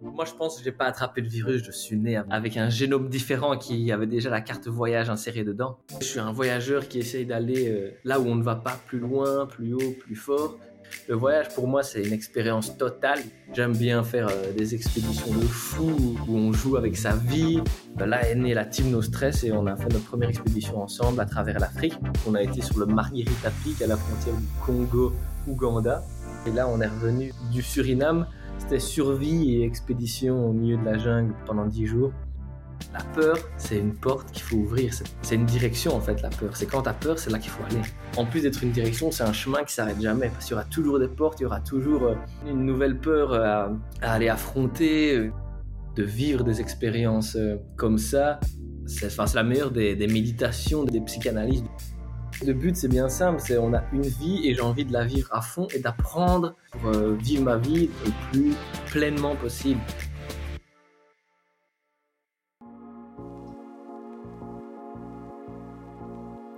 Moi, je pense que j'ai pas attrapé le virus. Je suis né avec un génome différent qui avait déjà la carte voyage insérée dedans. Je suis un voyageur qui essaye d'aller euh, là où on ne va pas, plus loin, plus haut, plus fort. Le voyage, pour moi, c'est une expérience totale. J'aime bien faire euh, des expéditions de fou où on joue avec sa vie. Ben là est née la Team No Stress et on a fait notre première expédition ensemble à travers l'Afrique. On a été sur le Margarita Peak à la frontière du Congo-Ouganda. Et là, on est revenu du Suriname. Survie et expédition au milieu de la jungle pendant 10 jours. La peur, c'est une porte qu'il faut ouvrir. C'est une direction en fait, la peur. C'est quand tu as peur, c'est là qu'il faut aller. En plus d'être une direction, c'est un chemin qui s'arrête jamais. Parce qu'il y aura toujours des portes, il y aura toujours euh, une nouvelle peur à, aller affronter, euh, de vivre des expériences euh, comme ça. C'est la meilleure des, méditations, des psychanalystes. Le but, c'est bien simple, c'est on a une vie et j'ai envie de la vivre à fond et d'apprendre pour vivre ma vie le plus pleinement possible.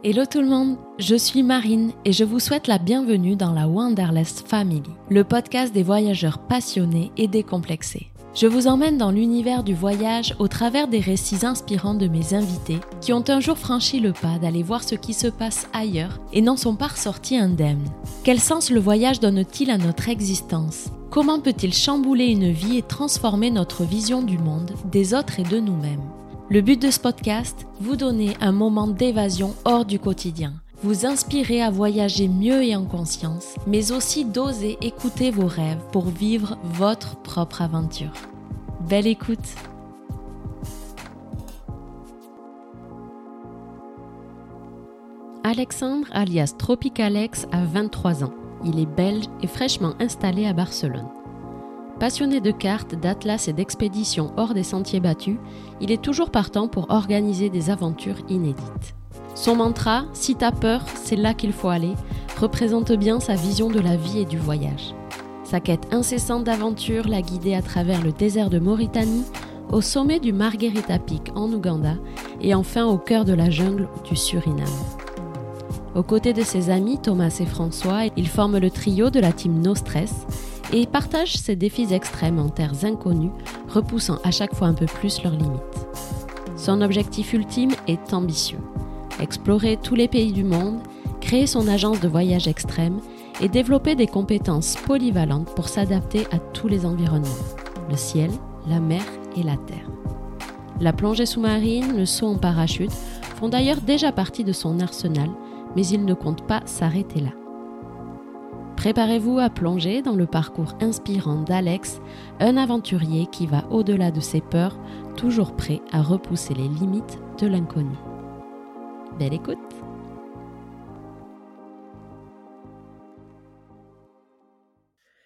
Hello tout le monde, je suis Marine et je vous souhaite la bienvenue dans la Wanderlust Family, le podcast des voyageurs passionnés et décomplexés. Je vous emmène dans l'univers du voyage au travers des récits inspirants de mes invités qui ont un jour franchi le pas d'aller voir ce qui se passe ailleurs et n'en sont pas ressortis indemnes. Quel sens le voyage donne-t-il à notre existence? Comment peut-il chambouler une vie et transformer notre vision du monde, des autres et de nous-mêmes? Le but de ce podcast, vous donner un moment d'évasion hors du quotidien, vous inspirer à voyager mieux et en conscience, mais aussi d'oser écouter vos rêves pour vivre votre propre aventure. Belle écoute Alexandre alias Tropicalex a 23 ans. Il est belge et fraîchement installé à Barcelone. Passionné de cartes, d'atlas et d'expéditions hors des sentiers battus, il est toujours partant pour organiser des aventures inédites. Son mantra, si t'as peur, c'est là qu'il faut aller, représente bien sa vision de la vie et du voyage. Sa quête incessante d'aventure l'a guidé à travers le désert de Mauritanie, au sommet du Margherita Peak en Ouganda et enfin au cœur de la jungle du Suriname. Aux côtés de ses amis Thomas et François, il forme le trio de la team No Stress et partagent ces défis extrêmes en terres inconnues, repoussant à chaque fois un peu plus leurs limites. Son objectif ultime est ambitieux explorer tous les pays du monde, créer son agence de voyage extrême et développer des compétences polyvalentes pour s'adapter à tous les environnements, le ciel, la mer et la terre. La plongée sous-marine, le saut en parachute font d'ailleurs déjà partie de son arsenal, mais il ne compte pas s'arrêter là. Préparez-vous à plonger dans le parcours inspirant d'Alex, un aventurier qui va au-delà de ses peurs, toujours prêt à repousser les limites de l'inconnu. Belle écoute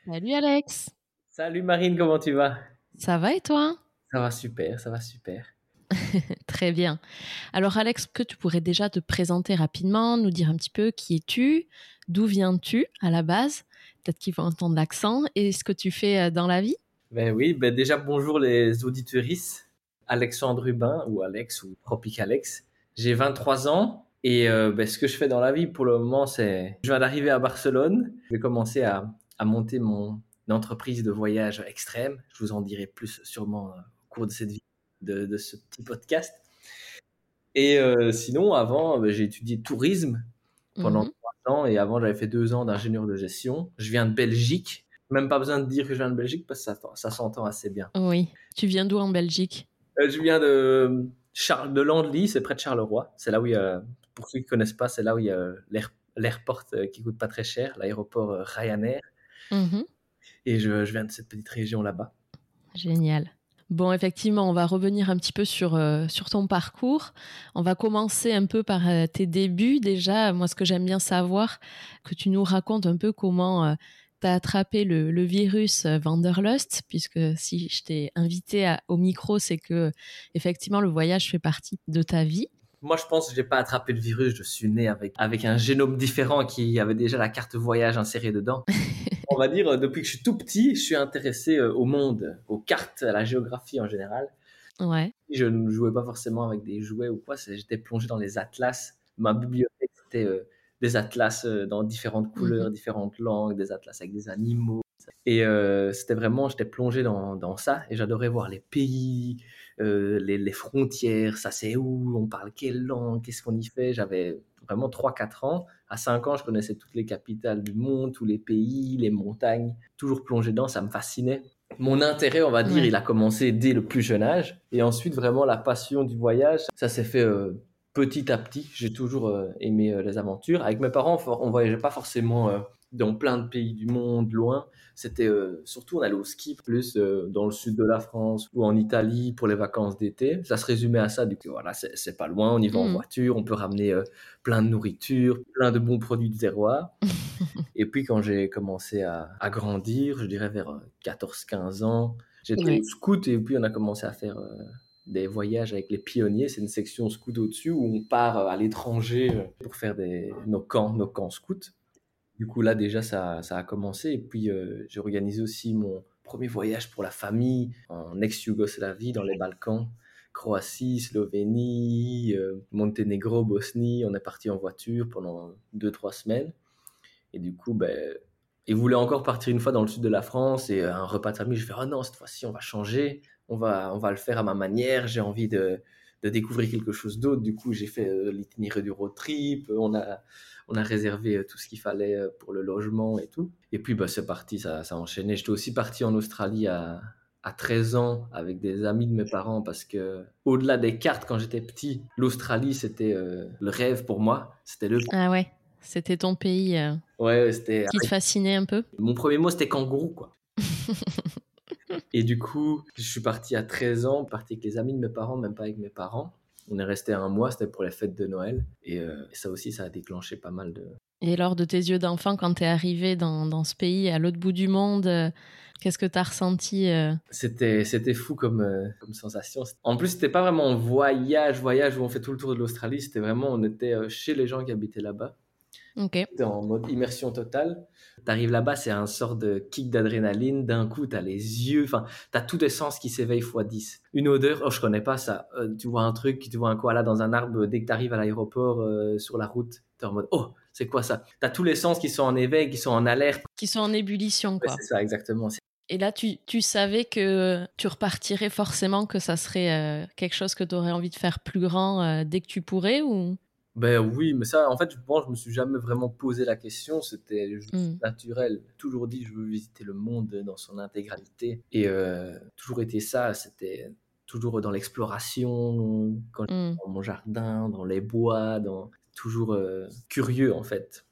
Salut Alex Salut Marine, comment tu vas? Ça va et toi? Ça va super, ça va super. Très bien. Alors Alex, que tu pourrais déjà te présenter rapidement, nous dire un petit peu qui es-tu, d'où viens-tu à la base? Peut-être qu'ils vont entendre l'accent et ce que tu fais euh, dans la vie? Ben oui, ben déjà bonjour les auditeuristes. Alexandre Rubin ou Alex ou Tropic Alex. J'ai 23 ans et euh, ben, ce que je fais dans la vie pour le moment, c'est je viens d'arriver à Barcelone. Je vais commencer à, monter mon entreprise de voyage extrême. Je vous en dirai plus sûrement euh, au cours de cette vie, de, ce petit podcast. Et sinon, avant, ben, j'ai étudié tourisme pendant mhm et avant j'avais fait deux ans d'ingénieur de gestion. Je viens de Belgique. Même pas besoin de dire que je viens de Belgique parce que ça, ça s'entend assez bien. Oui. Tu viens d'où en Belgique? Euh, Je viens de, Charles, de Landly, c'est près de Charleroi. C'est là où il y a, pour ceux qui ne connaissent pas, c'est là où il y a l'airport euh, qui coûte pas très cher, l'aéroport euh, Ryanair. Mhm. Et je, je viens de cette petite région là-bas. Génial. Bon, effectivement, on va revenir un petit peu sur, euh, sur ton parcours. On va commencer un peu par euh, tes débuts. Déjà, moi, ce que j'aime bien savoir, que tu nous racontes un peu comment euh, tu as attrapé le, virus Wanderlust, puisque si je t'ai invité au micro, c'est que effectivement le voyage fait partie de ta vie. Moi, je pense que j'ai pas attrapé le virus. Je suis né avec, avec un génome différent qui avait déjà la carte voyage insérée dedans. On va dire, depuis que je suis tout petit, je suis intéressé euh, au monde, aux cartes, à la géographie en général. Ouais. Je ne jouais pas forcément avec des jouets ou quoi. J'étais plongé dans les atlas. Ma bibliothèque, c'était euh, des atlas euh, dans différentes couleurs, mhm. différentes langues, des atlas avec des animaux, Et euh, c'était vraiment, j'étais plongé dans, dans, ça et j'adorais voir les pays, euh, les, les, frontières, ça c'est où, on parle quelle langue, qu'est-ce qu'on y fait. J'avais vraiment 3-4 ans. À 5 ans, je connaissais toutes les capitales du monde, tous les pays, les montagnes. Toujours plongé dedans, ça me fascinait. Mon intérêt, on va dire, il a commencé dès le plus jeune âge. Et ensuite, vraiment, la passion du voyage, ça s'est fait euh, petit à petit. J'ai toujours euh, aimé euh, les aventures. Avec mes parents, on voyageait pas forcément dans plein de pays du monde, loin. C'était euh, surtout, on allait au ski plus euh, dans le sud de la France ou en Italie pour les vacances d'été. Ça se résumait à ça. Du coup, voilà, c'est pas loin, on y va en mm. voiture, on peut ramener euh, plein de nourriture, plein de bons produits de terroir. et puis, quand j'ai commencé à, à, grandir, je dirais vers 14-15 ans, j'étais au scout et puis on a commencé à faire des voyages avec les pionniers. C'est une section scout au-dessus où on part à l'étranger pour faire nos camps, nos camps scouts. Du coup, là, déjà, ça, a commencé. Et puis, euh, j'ai organisé aussi mon premier voyage pour la famille en ex-Yougoslavie, dans les Balkans. Croatie, Slovénie, euh, Monténégro, Bosnie. On est parti en voiture pendant deux, trois semaines. Et du coup, ben, ils voulaient encore partir une fois dans le sud de la France. Et un repas de famille, je fais, oh non, cette fois-ci, on va changer. On va, on va le faire à ma manière. J'ai envie de, de découvrir quelque chose d'autre. Du coup, j'ai fait euh, l'itinéraire du road trip. On a, on a réservé euh, tout ce qu'il fallait euh, pour le logement et tout. Et puis, bah, c'est parti, ça, ça a enchaîné. J'étais aussi parti en Australie à, à 13 ans avec des amis de mes parents parce que au-delà des cartes quand j'étais petit, l'Australie c'était euh, le rêve pour moi, c'était le Ah ouais, c'était ton pays Ouais, c'était qui te fascinait un peu. Mon premier mot c'était kangourou quoi. et du coup, je suis parti à 13 ans, parti avec les amis de mes parents, même pas avec mes parents. On est resté un mois, c'était pour les fêtes de Noël. Euh, et, ça aussi, ça a déclenché pas mal de... Et lors de tes yeux d'enfant, quand tu es arrivé dans, dans, ce pays, à l'autre bout du monde, euh, qu'est-ce que tu as ressenti euh? C'était C'était fou comme, comme sensation. En plus, c'était pas vraiment un voyage, voyage où on fait tout le tour de l'Australie. C'était vraiment, on était chez les gens qui habitaient là-bas. Ok. en mode immersion totale. T'arrives là-bas, c'est un sort de kick d'adrénaline. D'un coup, t'as les yeux, enfin, t'as tous tes sens qui s'éveillent x 10. Une odeur, oh, je connais pas ça. Euh, tu vois un truc, tu vois un koala dans un arbre, dès que t'arrives à l'aéroport, euh, sur la route, t'es en mode, oh, c'est quoi ça? T'as tous les sens qui sont en éveil, qui sont en alerte. Qui sont en ébullition, quoi. c'est ça, exactement. Et là, tu, tu, savais que tu repartirais forcément, que ça serait euh, quelque chose que tu aurais envie de faire plus grand dès que tu pourrais ou? Ben oui, mais ça, en fait, je pense, je me suis jamais vraiment posé la question. C'était juste mmh. naturel. Toujours dit, je veux visiter le monde dans son intégralité. Et euh, toujours été ça. C'était toujours dans l'exploration, quand mmh. dans mon jardin, dans les bois, dans toujours euh, curieux en fait.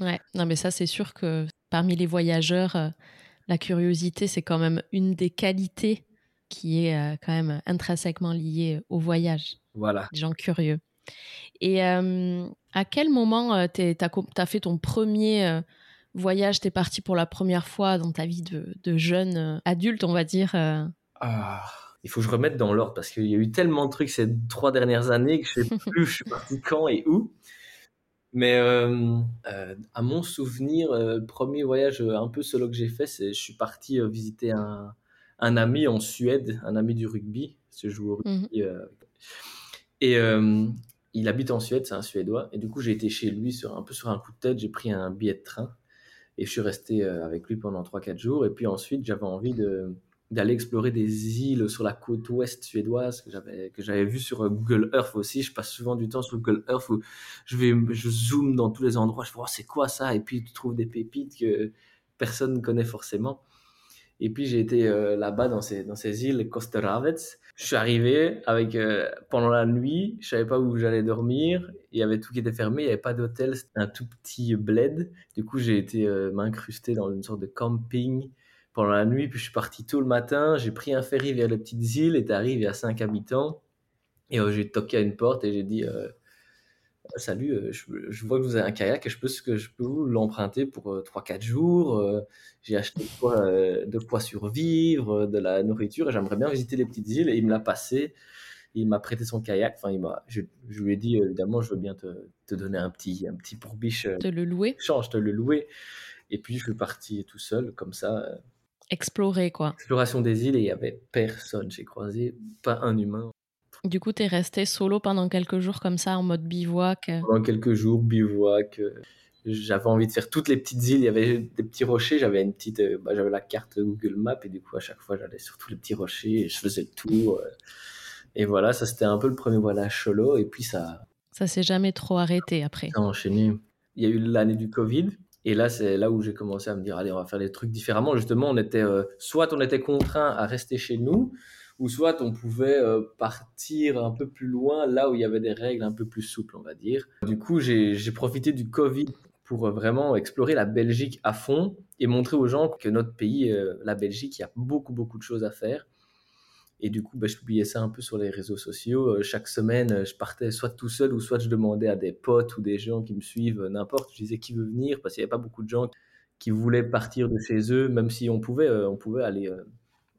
Ouais, non, mais ça, c'est sûr que parmi les voyageurs, euh, la curiosité, c'est quand même une des qualités qui est quand même intrinsèquement liée au voyage. Voilà. Des gens curieux. Et à quel moment tu as, fait ton premier voyage? Tu es parti pour la première fois dans ta vie de, jeune adulte, on va dire ah, Il faut que je remette dans l'ordre parce qu'il y a eu tellement de trucs ces trois dernières années que je ne sais plus je suis parti quand et où. Mais à mon souvenir, le premier voyage un peu solo que j'ai fait, c'est je suis parti visiter un, un, ami en Suède, un ami du rugby, ce joueur au mmh rugby. et il habite en Suède, c'est un Suédois. Et du coup, j'ai été chez lui sur, un peu sur un coup de tête. J'ai pris un billet de train et je suis resté euh, avec lui pendant 3-4 jours. Et puis ensuite, j'avais envie de, d'aller explorer des îles sur la côte ouest suédoise que j'avais que j'avais vu sur euh, Google Earth aussi je passe souvent du temps sur Google Earth où je vais je zoome dans tous les endroits je vois oh, c'est quoi ça? Et puis tu trouves des pépites que personne ne connaît forcément et puis j'ai été euh, là-bas dans ces, dans ces îles Kosteravets. Je suis arrivé avec euh, pendant la nuit, je savais pas où j'allais dormir. Il y avait tout qui était fermé, il y avait pas d'hôtel, c'était un tout petit bled. Du coup, j'ai été euh, m'incruster dans une sorte de camping pendant la nuit. Puis je suis parti tôt le matin. J'ai pris un ferry vers les petites îles et t'arrives, il y a cinq habitants. Et j'ai toqué à une porte et j'ai dit salut, euh, je, vois que vous avez un kayak et je peux, que je peux vous l'emprunter pour 3-4 euh, jours. Euh, j'ai acheté de quoi, survivre, de la nourriture et j'aimerais bien visiter les petites îles. Et il me l'a passé. Il m'a prêté son kayak. Enfin, il je, je, lui ai dit, évidemment, je veux bien te, te, donner un petit, un petit pourbiche. Te le louer Change, te le louer. Et puis, je suis parti tout seul, comme ça. Explorer, quoi. Exploration des îles et il n'y avait personne. J'ai croisé pas un humain. Du coup, tu es resté solo pendant quelques jours comme ça, en mode bivouac Pendant quelques jours, bivouac. Euh, j'avais envie de faire toutes les petites îles. Il y avait des petits rochers. J'avais une petite, euh, bah, j'avais la carte Google Maps et du coup à chaque fois j'allais sur tous les petits rochers et je faisais le tour. Euh. et voilà, ça c'était un peu le premier voyage solo. Et puis ça. Ça s'est jamais trop arrêté après. Ça a enchaîné. Il y a eu l'année du Covid. Et là, c'est là où j'ai commencé à me dire, allez, on va faire des trucs différemment. Justement, on était, euh, soit on était contraint à rester chez nous, ou soit on pouvait partir un peu plus loin, là où il y avait des règles un peu plus souples, on va dire. Du coup, j'ai profité du Covid pour euh, vraiment explorer la Belgique à fond et montrer aux gens que notre pays, euh, la Belgique, il y a beaucoup, beaucoup de choses à faire. Et du coup, bah, je publiais ça un peu sur les réseaux sociaux. Euh, chaque semaine, je partais soit tout seul ou soit je demandais à des potes ou des gens qui me suivent, n'importe. Je disais qui veut venir parce qu'il n'y avait pas beaucoup de gens qui voulaient partir de chez eux, même si on pouvait, on pouvait aller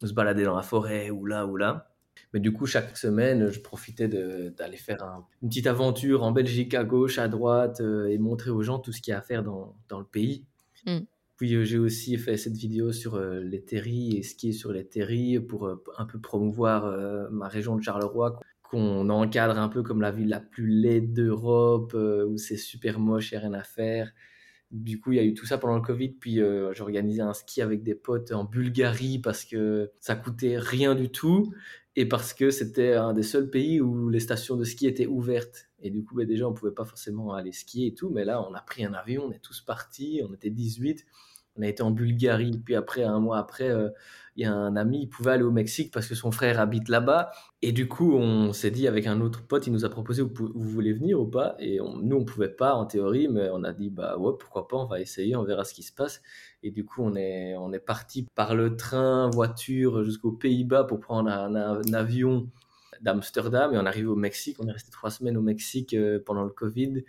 se balader dans la forêt ou là ou là. Mais du coup, chaque semaine, je profitais d'aller faire une petite aventure en Belgique, à gauche, à droite, euh, et montrer aux gens tout ce qu'il y a à faire dans, dans le pays. Mm. Puis euh, j'ai aussi fait cette vidéo sur euh, les terris et skier sur les terris pour un peu promouvoir ma région de Charleroi, qu'on encadre un peu comme la ville la plus laide d'Europe, où c'est super moche, il n'y a rien à faire. Du coup, il y a eu tout ça pendant le Covid. Puis euh, j'ai organisé un ski avec des potes en Bulgarie parce que ça coûtait rien du tout et parce que c'était un des seuls pays où les stations de ski étaient ouvertes. Et du coup, bah, déjà, on pouvait pas forcément aller skier et tout. Mais là, on a pris un avion, on est tous partis. On était 18 on a été en Bulgarie, puis après, un mois après, euh, il y a un ami, il pouvait aller au Mexique parce que son frère habite là-bas. Et du coup, on s'est dit avec un autre pote, il nous a proposé, vous, voulez venir ou pas? Et nous, on pouvait pas en théorie, mais on a dit, bah ouais, pourquoi pas, on va essayer, on verra ce qui se passe. Et du coup, on est, parti par le train, voiture jusqu'aux Pays-Bas pour prendre un, avion d'Amsterdam et on arrive au Mexique. On est resté trois semaines au Mexique euh, pendant le Covid.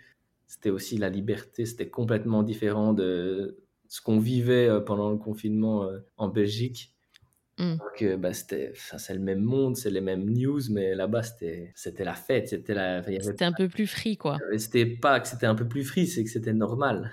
C'était aussi la liberté, c'était complètement différent de ce qu'on vivait euh, pendant le confinement euh, en Belgique. Mm. que bah, c'était, c'est le même monde, c'est les mêmes news, mais là-bas c'était, c'était la fête, c'était la. C'était un peu plus free quoi. C'était pas que c'était un peu plus free, c'est que c'était normal.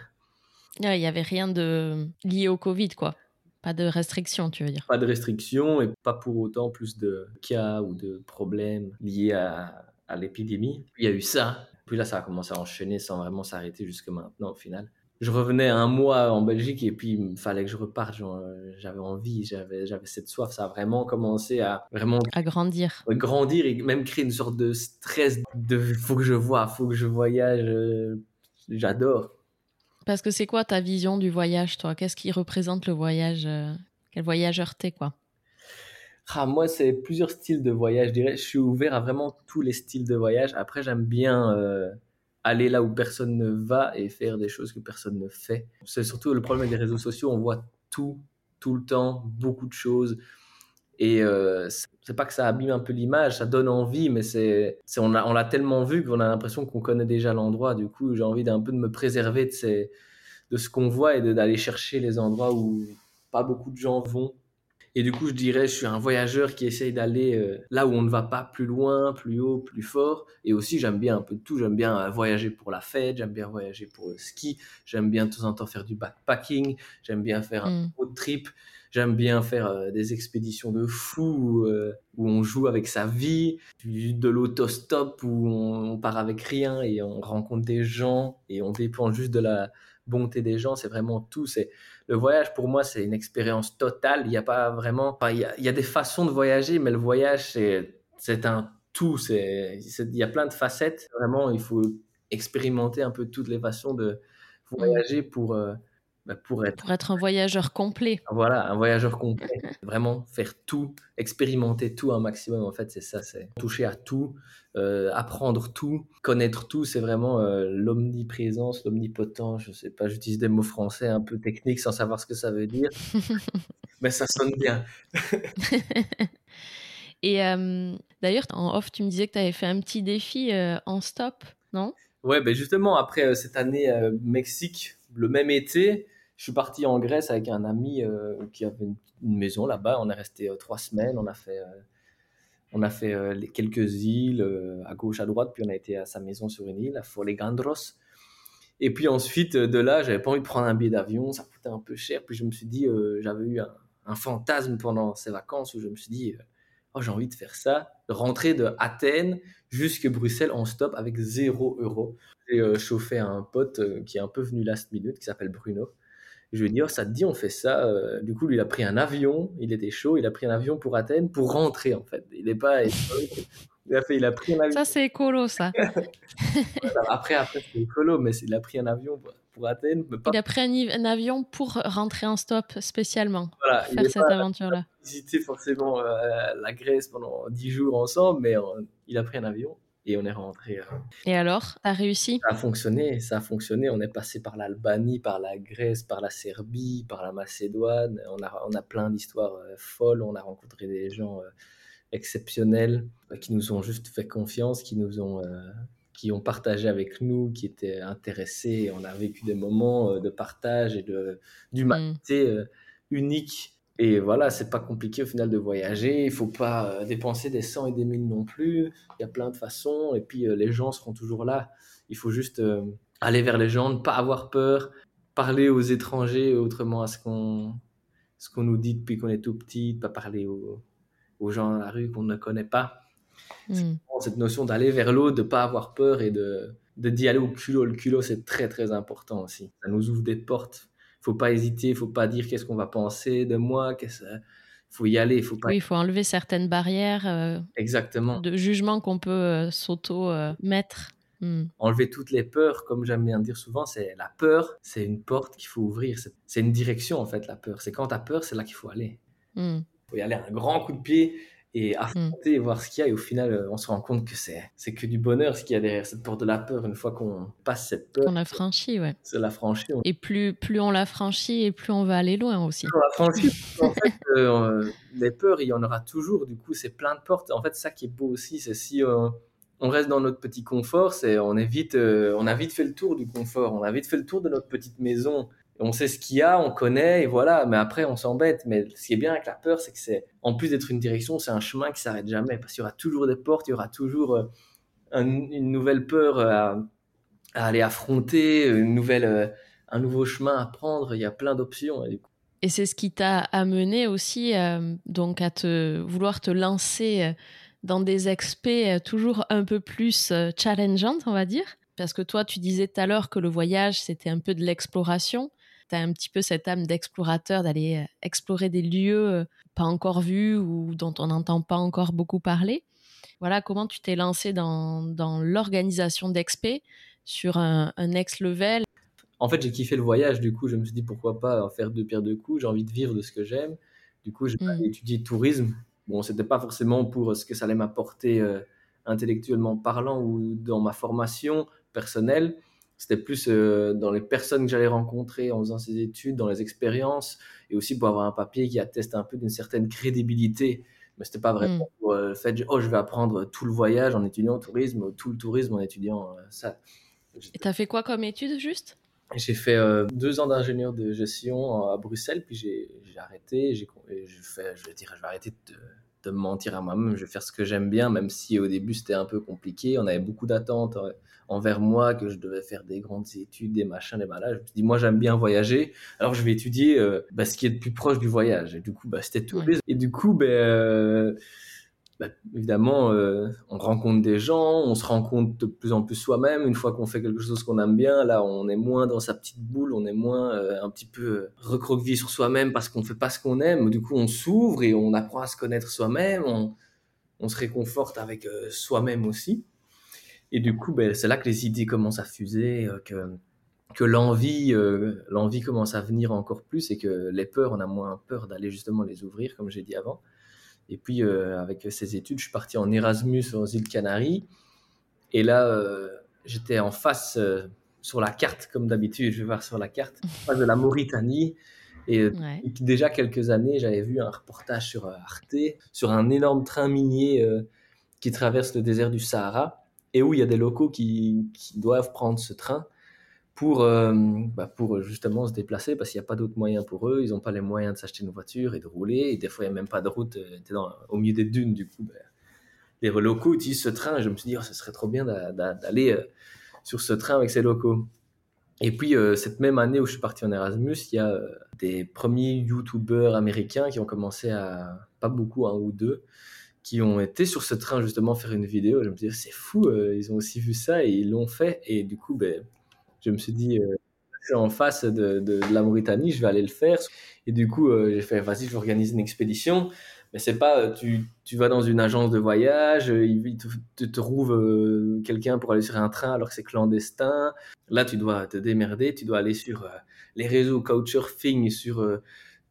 Il n'y avait rien de lié au Covid quoi. Pas de restrictions, tu veux dire Pas de restrictions et pas pour autant plus de cas ou de problèmes liés à, à l'épidémie. Il y a eu ça. Puis là, ça a commencé à enchaîner sans vraiment s'arrêter jusque maintenant au final je revenais un mois en Belgique et puis il fallait que je reparte. J'avais envie, j'avais, j'avais cette soif. Ça a vraiment commencé à vraiment à grandir, grandir et même créer une sorte de stress de faut que je vois, faut que je voyage. Euh, j'adore. Parce que c'est quoi ta vision du voyage, toi? Qu'est-ce qui représente le voyage euh, Quel voyageur t'es, quoi? Ah, moi, c'est plusieurs styles de voyage. Je dirais, je suis ouvert à vraiment tous les styles de voyage. Après, j'aime bien euh, aller là où personne ne va et faire des choses que personne ne fait. C'est surtout le problème avec les réseaux sociaux, on voit tout, tout le temps, beaucoup de choses. Et euh, c'est pas que ça abîme un peu l'image, ça donne envie, mais c'est, on, a, on l'a tellement vu qu'on a l'impression qu'on connaît déjà l'endroit. Du coup, j'ai envie d'un peu de me préserver de, ces, de ce qu'on voit et d'aller chercher les endroits où pas beaucoup de gens vont et du coup, je dirais, je suis un voyageur qui essaye d'aller euh, là où on ne va pas plus loin, plus haut, plus fort. Et aussi, j'aime bien un peu de tout. J'aime bien euh, voyager pour la fête, j'aime bien voyager pour le ski, j'aime bien de temps en temps faire du backpacking, j'aime bien faire un mm. road trip, j'aime bien faire euh, des expéditions de fou où on joue avec sa vie, de l'autostop où on, on part avec rien et on rencontre des gens et on dépend juste de la bonté des gens. C'est vraiment tout. C'est le voyage pour moi, c'est une expérience totale. Il n'y a pas vraiment, il, y a, des façons de voyager, mais le voyage, c'est, c'est un tout. C'est, il y a plein de facettes. Vraiment, il faut expérimenter un peu toutes les façons de voyager pour, euh, bah, pour, être... pour être un voyageur complet. Voilà, un voyageur complet. Vraiment faire tout, expérimenter tout un maximum. En fait, c'est ça, c'est toucher à tout, euh, apprendre tout, connaître tout. C'est vraiment euh, l'omniprésence, l'omnipotence. Je sais pas, j'utilise des mots français un peu techniques sans savoir ce que ça veut dire, mais ça sonne bien. Et euh, d'ailleurs, en off, tu me disais que tu avais fait un petit défi en stop, non? Ouais, ben justement, après cette année Mexique, le même été, je suis parti en Grèce avec un ami euh, qui avait une, maison là-bas. On est resté euh, trois semaines. On a fait, euh, on a fait quelques îles à gauche, à droite. Puis on a été à sa maison sur une île, à Folegandros. Et puis ensuite, de là, j'avais pas envie de prendre un billet d'avion. Ça coûtait un peu cher. Puis je me suis dit, j'avais eu un, fantasme pendant ces vacances où je me suis dit, oh, j'ai envie de faire ça. Rentrer de Athènes jusque Bruxelles en stop avec 0 euros. J'ai chauffé un pote qui est un peu venu last minute, qui s'appelle Bruno. Je lui ai dit, oh, ça te dit, on fait ça. Euh, du coup, lui, il a pris un avion, il était chaud, il a pris un avion pour Athènes pour rentrer, en fait. Il n'est pas. Il a, fait, il a pris un avion. Ça, c'est écolo, ça. après, après c'est écolo, mais il a pris un avion pour, Athènes. Il a pris un, avion pour rentrer en stop spécialement. Voilà, faire cette aventure-là. Il a visité forcément la Grèce pendant 10 jours ensemble, mais il a pris un avion et on est rentré. Euh, et alors, a réussi? Ça a fonctionné, ça a fonctionné. On est passé par l'Albanie, par la Grèce, par la Serbie, par la Macédoine. On a, on a plein d'histoires euh, folles. On a rencontré des gens euh, exceptionnels qui nous ont juste fait confiance, qui nous ont qui ont partagé avec nous, qui étaient intéressés. On a vécu des moments de partage et de d'humanité mm. unique et voilà, c'est pas compliqué au final de voyager. Il faut pas euh, dépenser des cent et des mille non plus. Il y a plein de façons. Et puis euh, les gens seront toujours là. Il faut juste euh, aller vers les gens, ne pas avoir peur, parler aux étrangers autrement à ce qu'on ce qu'on nous dit depuis qu'on est tout petit, pas parler aux, aux gens dans la rue qu'on ne connaît pas. Hmm. Cette notion d'aller vers l'autre, de pas avoir peur et de d'y aller au culot. Le culot, c'est très très important aussi. Ça nous ouvre des portes faut pas hésiter, faut pas dire qu'est-ce qu'on va penser de moi, qu'est-ce faut y aller, faut pas. Oui, il faut enlever certaines barrières. Euh, Exactement. De jugement qu'on peut euh, s'auto euh, mettre. Hmm. Enlever toutes les peurs, comme j'aime bien dire souvent, c'est la peur, c'est une porte qu'il faut ouvrir. C'est une direction en fait, la peur. C'est quand tu as peur, c'est là qu'il faut aller. Il hmm. faut y aller un grand coup de pied et affronter et voir ce qu'il y a. Et au final, euh, on se rend compte que c'est, c'est que du bonheur ce qu'il y a derrière cette porte de la peur. Une fois qu'on passe cette peur, on l'a franchi, ouais. C'est la franchie. Et plus, plus on l'a franchi, et plus on va aller loin aussi. on l'a franchi. en fait, euh, les peurs, il y en aura toujours. Du coup, c'est plein de portes. En fait, ça qui est beau aussi, c'est si euh, on reste dans notre petit confort, c'est on est vite, on a vite fait le tour du confort. On a vite fait le tour de notre petite maison on sait ce qu'il y a, on connaît, et voilà. Mais après, on s'embête. Mais ce qui est bien avec la peur, c'est que c'est, en plus d'être une direction, c'est un chemin qui s'arrête jamais. Parce qu'il y aura toujours des portes, il y aura toujours euh, une nouvelle peur euh, à, aller affronter, une nouvelle, euh, un nouveau chemin à prendre. Il y a plein d'options. Et, c'est ce qui t'a amené aussi donc à te vouloir te lancer dans des expés toujours un peu plus challengeantes, on va dire. Parce que toi, tu disais tout à l'heure que le voyage, c'était un peu de l'exploration tu as un petit peu cette âme d'explorateur, d'aller euh, explorer des lieux euh, pas encore vus ou dont on n'entend pas encore beaucoup parler. Voilà comment tu t'es lancé dans, dans l'organisation d'expé sur un, un next level. En fait, j'ai kiffé le voyage, du coup, je me suis dit pourquoi pas en faire deux pierres deux coups. J'ai envie de vivre de ce que j'aime. Du coup, j'ai mmh. étudié tourisme. Bon, c'était pas forcément pour ce que ça allait m'apporter euh, intellectuellement parlant ou dans ma formation personnelle, c'était plus euh, dans les personnes que j'allais rencontrer en faisant ces études, dans les expériences, et aussi pour avoir un papier qui atteste un peu d'une certaine crédibilité. Mais c'était pas vraiment pour euh, le fait, oh, je vais apprendre tout le voyage en étudiant au tourisme, tout le tourisme en étudiant euh, ça. Et tu as fait quoi comme études juste? J'ai fait deux ans d'ingénieur de gestion à Bruxelles, puis j'ai arrêté. J'ai je vais dire, je vais arrêter de de me mentir à moi-même, je vais faire ce que j'aime bien, même si au début c'était un peu compliqué. On avait beaucoup d'attentes envers moi, que je devais faire des grandes études, des machins, des malades. Je me suis dit, moi j'aime bien voyager, alors je vais étudier euh, bah, ce qui est le plus proche du voyage. Et du coup, bah, c'était tout. Et du coup, ben, euh, bah, évidemment, euh, on rencontre des gens, on se rend compte de plus en plus soi-même. Une fois qu'on fait quelque chose qu'on aime bien, là, on est moins dans sa petite boule, on est moins un petit peu recroquevillé sur soi-même parce qu'on ne fait pas ce qu'on aime. Du coup, on s'ouvre et on apprend à se connaître soi-même, on, on, se réconforte avec soi-même aussi. Et du coup, ben, c'est là que les idées commencent à fuser, que, que l'envie, l'envie commence à venir encore plus et que les peurs, on a moins peur d'aller justement les ouvrir, comme j'ai dit avant. Et puis, euh, avec ces études, je suis parti en Erasmus aux îles Canaries. Et là, euh, j'étais en face euh, sur la carte, comme d'habitude, je vais voir sur la carte, en face de la Mauritanie. Et déjà quelques années, j'avais vu un reportage sur Arte, sur un énorme train minier qui traverse le désert du Sahara, et où il y a des locaux qui, doivent prendre ce train pour, euh, bah pour justement se déplacer parce qu'il n'y a pas d'autres moyens pour eux. Ils n'ont pas les moyens de s'acheter une voiture et de rouler. Et des fois, il n'y a même pas de route. Euh, dans, au milieu des dunes, du coup. Bah, les locaux utilisent ce train. Et je me suis dit, oh, ce serait trop bien d'aller euh, sur ce train avec ces locaux. Et puis, cette même année où je suis parti en Erasmus, il y a des premiers YouTubers américains qui ont commencé à, pas beaucoup, un ou deux, qui ont été sur ce train justement faire une vidéo. Je me disais, c'est fou, ils ont aussi vu ça et ils l'ont fait. Et du coup, ben, je me suis dit, je suis en face de, de, la Mauritanie, je vais aller le faire. Et du coup, j'ai fait, vas-y, je vais organiser une expédition mais c'est pas euh, tu, tu vas dans une agence de voyage, euh, il te, te trouve euh, quelqu'un pour aller sur un train alors que c'est clandestin. Là, tu dois te démerder, tu dois aller sur les réseaux Couchsurfing, sur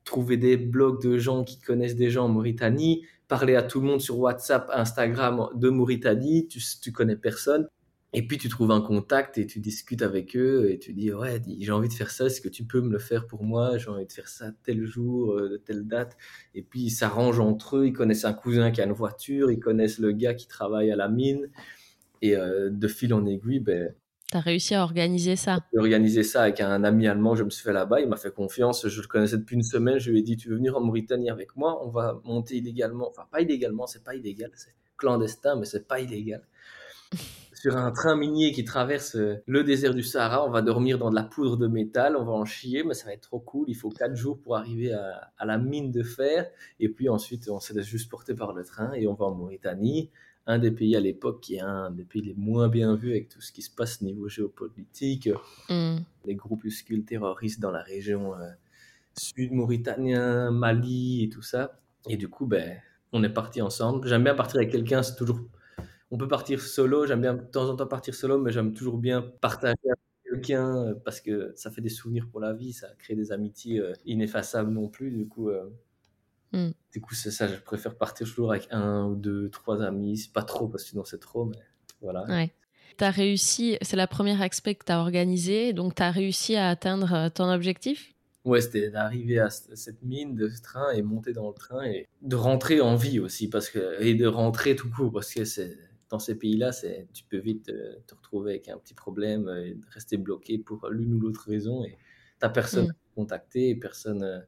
trouver des blogs de gens qui connaissent des gens en Mauritanie, parler à tout le monde sur WhatsApp, Instagram de Mauritanie, tu, connais personne. Et puis tu trouves un contact et tu discutes avec eux et tu dis ouais j'ai envie de faire ça, est-ce que tu peux me le faire pour moi? J'ai envie de faire ça tel jour, euh, de telle date. Et puis ils s'arrangent entre eux, ils connaissent un cousin qui a une voiture, ils connaissent le gars qui travaille à la mine. Et euh, de fil en aiguille, ben, T'as réussi à organiser ça J'ai organisé ça avec un ami allemand, je me suis fait là-bas, il m'a fait confiance, je le connaissais depuis une semaine, je lui ai dit tu veux venir en Mauritanie avec moi, on va monter illégalement, enfin pas illégalement, c'est pas illégal, c'est clandestin, mais c'est pas illégal sur un train minier qui traverse euh, le désert du Sahara. On va dormir dans de la poudre de métal, on va en chier, mais ça va être trop cool. Il faut quatre jours pour arriver à, la mine de fer. Et puis ensuite, on se laisse juste porter par le train et on va en Mauritanie, un des pays à l'époque qui est un des pays les moins bien vus avec tout ce qui se passe au niveau géopolitique, mm. les groupuscules terroristes dans la région euh, sud-mauritanien, Mali et tout ça. Et du coup, ben, on est parti ensemble. J'aime bien partir avec quelqu'un, c'est toujours on peut partir solo. J'aime bien de temps en temps partir solo, mais j'aime toujours bien partager avec quelqu'un euh, parce que ça fait des souvenirs pour la vie, ça crée des amitiés euh, ineffaçables non plus. Du coup, mm. du coup, c'est ça. Je préfère partir toujours avec un ou deux, trois amis. C'est pas trop parce que sinon c'est trop, mais voilà. Ouais. Tu as réussi, c'est la première expé que tu as organisée, donc tu as réussi à atteindre ton objectif? Ouais, c'était d'arriver à cette mine de ce train et monter dans le train et de rentrer en vie aussi parce que et de rentrer tout court parce que c'est dans ces pays-là, tu peux vite euh, te retrouver avec un petit problème euh, et rester bloqué pour l'une ou l'autre raison. Et tu personne mm. à contacter, personne euh,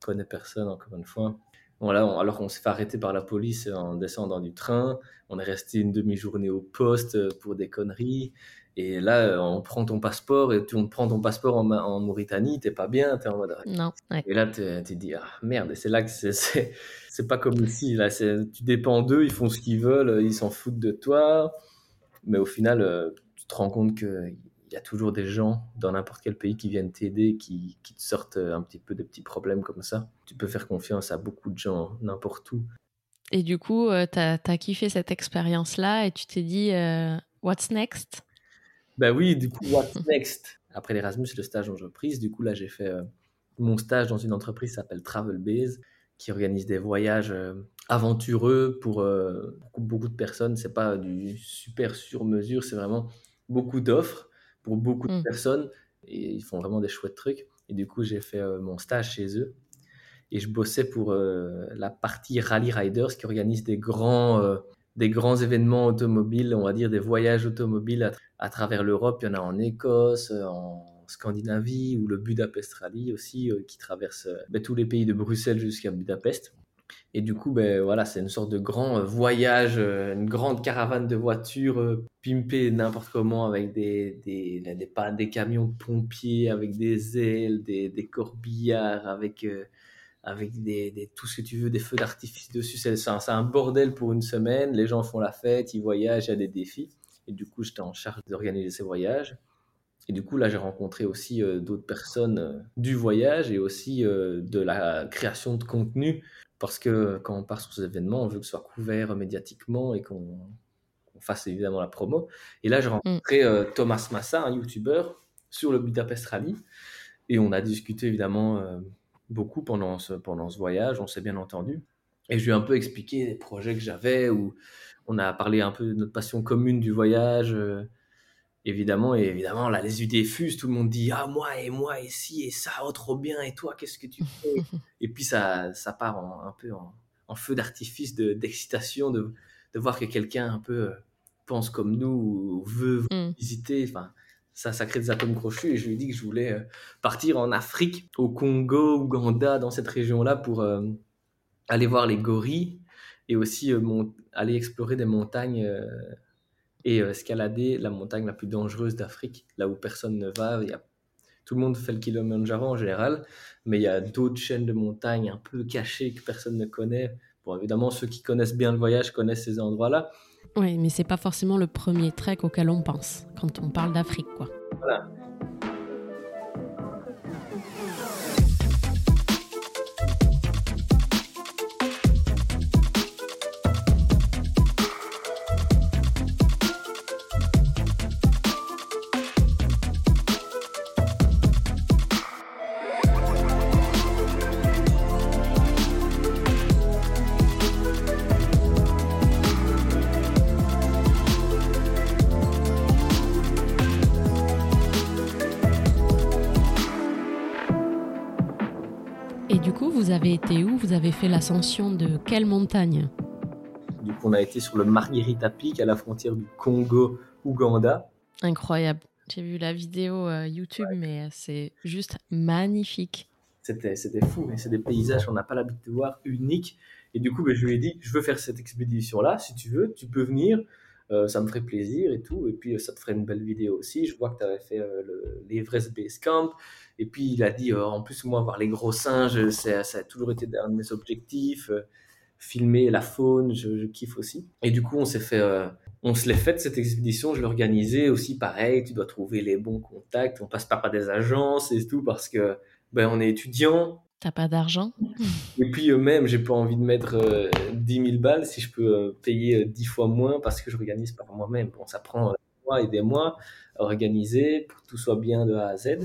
connaît personne, encore une fois. Voilà, alors on s'est fait arrêter par la police en descendant du train. On est resté une demi-journée au poste pour des conneries. Et là, on prend ton passeport et tu on prend ton passeport en, en Mauritanie, t'es pas bien, t'es en mode. Non. Et là, tu te dis, ah merde, et c'est là que c'est c'est pas comme ici. Là, tu dépends d'eux, ils font ce qu'ils veulent, ils s'en foutent de toi. Mais au final, euh, tu te rends compte qu'il y a toujours des gens dans n'importe quel pays qui viennent t'aider, qui, qui, te sortent un petit peu de petits problèmes comme ça. Tu peux faire confiance à beaucoup de gens n'importe où. Et du coup, euh, tu as, kiffé cette expérience-là et tu t'es dit, euh, what's next? Ben oui, du coup, what's next? Après l'Erasmus, le stage en entreprise, du coup, là, j'ai fait mon stage dans une entreprise qui s'appelle Travel Base qui organise des voyages euh, aventureux pour euh, beaucoup, beaucoup, de personnes. C'est pas du super sur mesure, c'est vraiment beaucoup d'offres pour beaucoup de mmh. personnes et ils font vraiment des chouettes trucs. Et du coup, j'ai fait euh, mon stage chez eux et je bossais pour la partie Rally Riders qui organise des grands, des grands événements automobiles, on va dire des voyages automobiles à, à travers l'Europe. Il y en a en Écosse, en Scandinavie ou le Budapest Rally aussi euh, qui traverse euh, ben, tous les pays de Bruxelles jusqu'à Budapest. Et du coup, ben, voilà, c'est une sorte de grand euh, voyage, une grande caravane de voitures pimpées n'importe comment avec des, des, des, des, camions de pompiers, avec des ailes, des, des corbillards, avec, avec des, tout ce que tu veux, des feux d'artifice dessus. C'est un, un, bordel pour une semaine. Les gens font la fête, ils voyagent, il y a des défis. Et du coup, j'étais en charge d'organiser ces voyages. Et du coup, là, j'ai rencontré aussi euh, d'autres personnes euh, du voyage et aussi euh, de la création de contenu. Parce que quand on part sur ces événements, on veut que ce soit couvert médiatiquement et qu'on fasse évidemment la promo. Et là, j'ai mm. rencontré Thomas Massa, un YouTuber, sur le Budapest Rally. Et on a discuté évidemment beaucoup pendant ce, pendant ce voyage, on s'est bien entendu. Et je lui ai un peu expliqué les projets que j'avais, où on a parlé un peu de notre passion commune du voyage, évidemment, et évidemment, là, les idées fusent, tout le monde dit Ah, moi, et moi, et si, et ça, oh, trop bien, et toi, qu'est-ce que tu fais? Et puis, ça, ça part un peu en, feu d'artifice d'excitation de, de, voir que quelqu'un un peu euh, pense comme nous, ou veut mm. visiter. Enfin, ça, ça crée des atomes crochus, et je lui ai dit que je voulais euh, partir en Afrique, au Congo, Ouganda, dans cette région-là, pour euh, aller voir les gorilles, et aussi aller explorer des montagnes et euh, escalader la montagne la plus dangereuse d'Afrique, là où personne ne va. Il y a... Tout le monde fait le Kilimanjaro en général, mais il y a d'autres chaînes de montagnes un peu cachées que personne ne connaît Bon, évidemment, ceux qui connaissent bien le voyage connaissent ces endroits-là. Oui, mais c'est pas forcément le premier trek auquel on pense quand on parle d'Afrique, quoi. Voilà. Avez été où Vous avez fait l'ascension de quelle montagne Du coup, on a été sur le Margherita Peak à la frontière du Congo-Ouganda. Incroyable. J'ai vu la vidéo euh, YouTube, mais euh, c'est juste magnifique. C'était, c'était fou, mais c'est des paysages qu'on n'a pas l'habitude de voir, uniques. Et du coup, ben, je lui ai dit, je veux faire cette expédition-là, si tu veux, tu peux venir, euh, ça me ferait plaisir et tout. Et puis, ça te ferait une belle vidéo aussi. Je vois que tu avais fait l'Everest Base Camp. Et puis il a dit, euh, en plus moi voir les gros singes, ça a toujours été un de mes objectifs. Euh, filmer la faune, je, kiffe aussi. Et du coup on s'est fait, euh, on se l'est fait cette expédition, je l'ai organisée aussi pareil. Tu dois trouver les bons contacts, on passe pas par des agences et tout parce que ben on est étudiant. T'as pas d'argent? Et puis même, j'ai pas envie de mettre 10 000 balles si je peux payer 10 fois moins parce que je organise par moi-même. Bon, ça prend des mois et des mois à organiser pour que tout soit bien de A à Z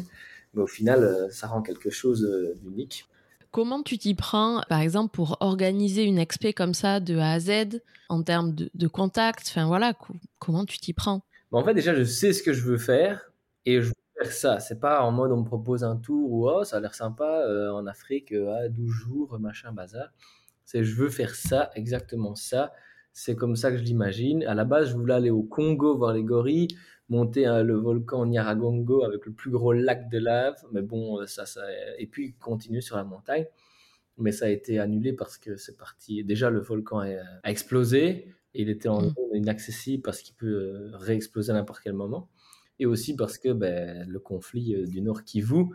mais au final, euh, ça rend quelque chose euh, d'unique. Comment tu t'y prends, par exemple, pour organiser une expé comme ça de A à Z en termes de, de contact? Enfin voilà, comment tu t'y prends? En fait, déjà, je sais ce que je veux faire et je faire ça. C'est pas en mode on me propose un tour ou oh, ça a l'air sympa euh, en Afrique à 12 jours, machin, bazar. C'est je veux faire ça, exactement ça. C'est comme ça que je l'imagine. À la base, je voulais aller au Congo voir les gorilles monter hein, le volcan Nyaragongo avec le plus gros lac de lave. Mais bon, euh, ça, ça, et puis continuer sur la montagne. Mais ça a été annulé parce que c'est parti. Déjà, le volcan a, explosé. Et il était en mmh. inaccessible parce qu'il peut euh, réexploser à n'importe quel moment. Et aussi parce que ben, le conflit euh, du Nord Kivu,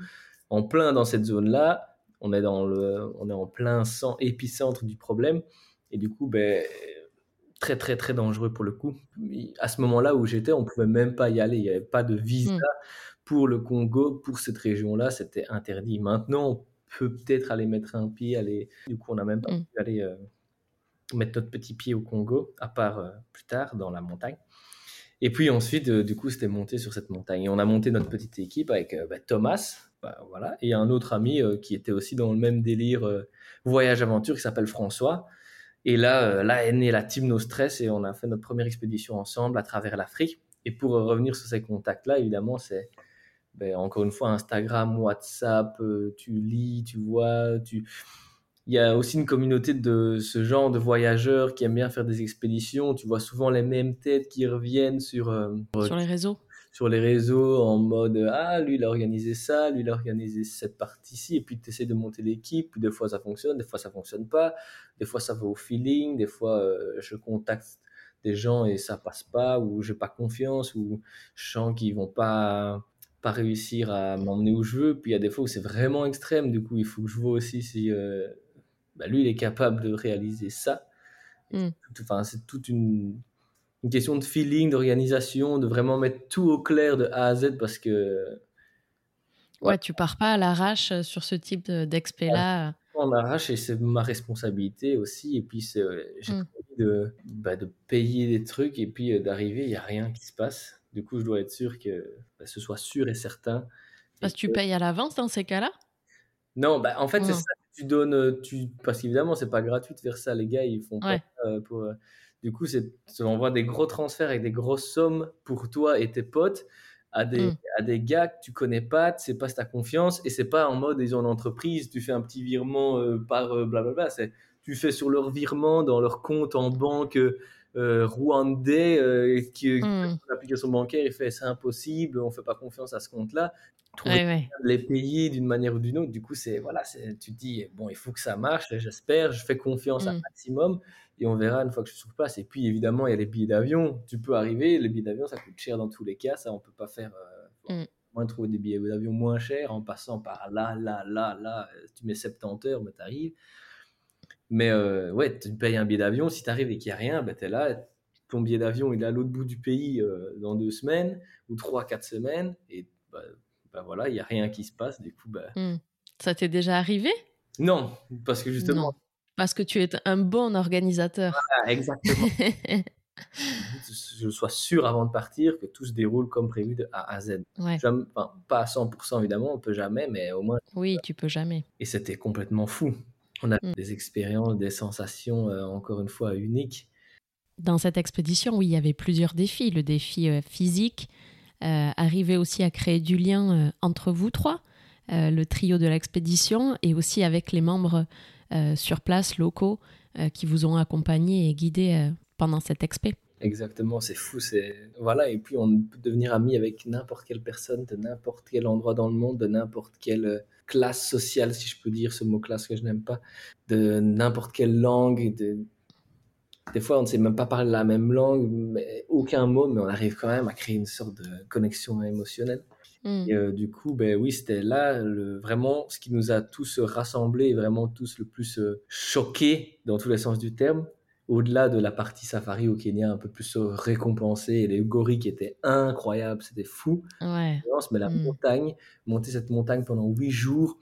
en plein dans cette zone-là, on est, dans le, on est en plein épicentre du problème. Et du coup, ben, très très très dangereux pour le coup. À ce moment-là où j'étais, on pouvait même pas y aller. Il n'y avait pas de visa hmm. pour le Congo, pour cette région-là, c'était interdit. Maintenant, on peut peut-être aller mettre un pied, aller. Du coup, on n'a même pas hmm. pu aller euh, mettre notre petit pied au Congo, à part euh, plus tard dans la montagne. Et puis ensuite, euh, du coup, c'était monter sur cette montagne. Et on a monté notre petite équipe avec bah, Thomas, bah, voilà, et un autre ami qui était aussi dans le même délire voyage aventure qui s'appelle François. Et là, euh, là est née la team No Stress et on a fait notre première expédition ensemble à travers l'Afrique. Et pour revenir sur ces contacts-là, évidemment, c'est ben, encore une fois Instagram, WhatsApp, euh, tu lis, tu vois, tu... Il y a aussi une communauté de ce genre de voyageurs qui aiment bien faire des expéditions. Tu vois souvent les mêmes têtes qui reviennent sur, euh, sur les réseaux. sur les réseaux en mode ah lui il a organisé ça, lui il a organisé cette partie-ci et puis tu essaies de monter l'équipe, des fois ça fonctionne, des fois ça fonctionne pas, des fois ça va au feeling, des fois euh, je contacte des gens et ça passe pas ou j'ai pas confiance ou je sens qu'ils vont pas pas réussir à m'emmener où je veux, puis il y a des fois où c'est vraiment extrême, du coup il faut que je vois aussi si euh, bah, lui il est capable de réaliser ça. Enfin, c'est toute une une question de feeling, d'organisation, de vraiment mettre tout au clair de A à Z parce que. Ouais, tu pars pas à l'arrache euh, sur ce type d'expé-là. en arrache et c'est ma responsabilité aussi. Et puis, j'ai mmh. envie de, bah, de payer des trucs et puis euh, d'arriver, il n'y a rien qui se passe. Du coup, je dois être sûr que bah, ce soit sûr et certain. Parce que tu payes à l'avance dans ces cas-là? Non, bah, en fait, c'est mmh. ça. Tu donnes, euh, tu... parce qu'évidemment, c'est pas gratuit de faire ça. Les gars, ils font pas pour. Du coup, c'est, on voit des gros transferts avec des grosses sommes pour toi et tes potes à des, mmh. à des gars que tu connais pas, tu sais pas si as confiance, et c'est pas en mode ils ont une entreprise, tu fais un petit virement euh, par euh, blablabla, c'est tu fais sur leur virement dans leur compte en banque euh, rwandais, euh, qui, mmh. l'application bancaire, il fait c'est impossible, on fait pas confiance à ce compte-là. Trouver les payer d'une manière ou d'une autre, du coup, c'est voilà, tu te dis bon, il faut que ça marche, j'espère, je fais confiance à un mmh. maximum et on verra une fois que je suis sur place. Et puis évidemment, il y a les billets d'avion. Tu peux arriver, les billets d'avion, ça coûte cher dans tous les cas. Ça, on peut pas faire. Mm. Moins trouver des billets d'avion moins chers en passant par là, là, là, là. Tu mets 70 heures, mais tu arrives. Mais euh, ouais, tu payes un billet d'avion, si tu arrives et qu'il n'y a rien, ben, tu es là, ton billet d'avion il est à l'autre bout du pays euh, dans deux semaines ou trois, quatre semaines, et bah, bah voilà, il n'y a rien qui se passe, du coup, bah... Hmm. Ça t'est déjà arrivé? Non, parce que justement... parce que tu es un bon organisateur. exactement. je sois sûr avant de partir que tout se déroule comme prévu de A à Z. pas à 100% évidemment, on peut jamais, mais au moins. Oui, tu peux jamais. Et c'était complètement fou. On a mm. des expériences, des sensations, euh, encore une fois, uniques. Dans cette expédition, oui, il y avait plusieurs défis. Le défi euh, physique, euh, arriver aussi à créer du lien entre vous trois, le trio de l'expédition, et aussi avec les membres sur place, locaux, qui vous ont accompagné et guidé pendant cette expé. Exactement, c'est fou, c'est voilà et puis on peut devenir ami avec n'importe quelle personne de n'importe quel endroit dans le monde, de n'importe quelle euh, classe sociale si je peux dire ce mot classe que je n'aime pas, de n'importe quelle langue, de... des fois on ne sait même pas parler la même langue, mais aucun mot, mais on arrive quand même à créer une sorte de connexion émotionnelle. Hmm. Et euh, du coup, ben oui, c'était là le, vraiment ce qui nous a tous rassemblés, vraiment tous le plus euh, choqués dans tous les sens du terme, au-delà de la partie safari au Kenya un peu plus récompensée et les gorilles qui étaient incroyables, c'était fou. Ouais. Mais la hmm. montagne, monter cette montagne pendant huit jours,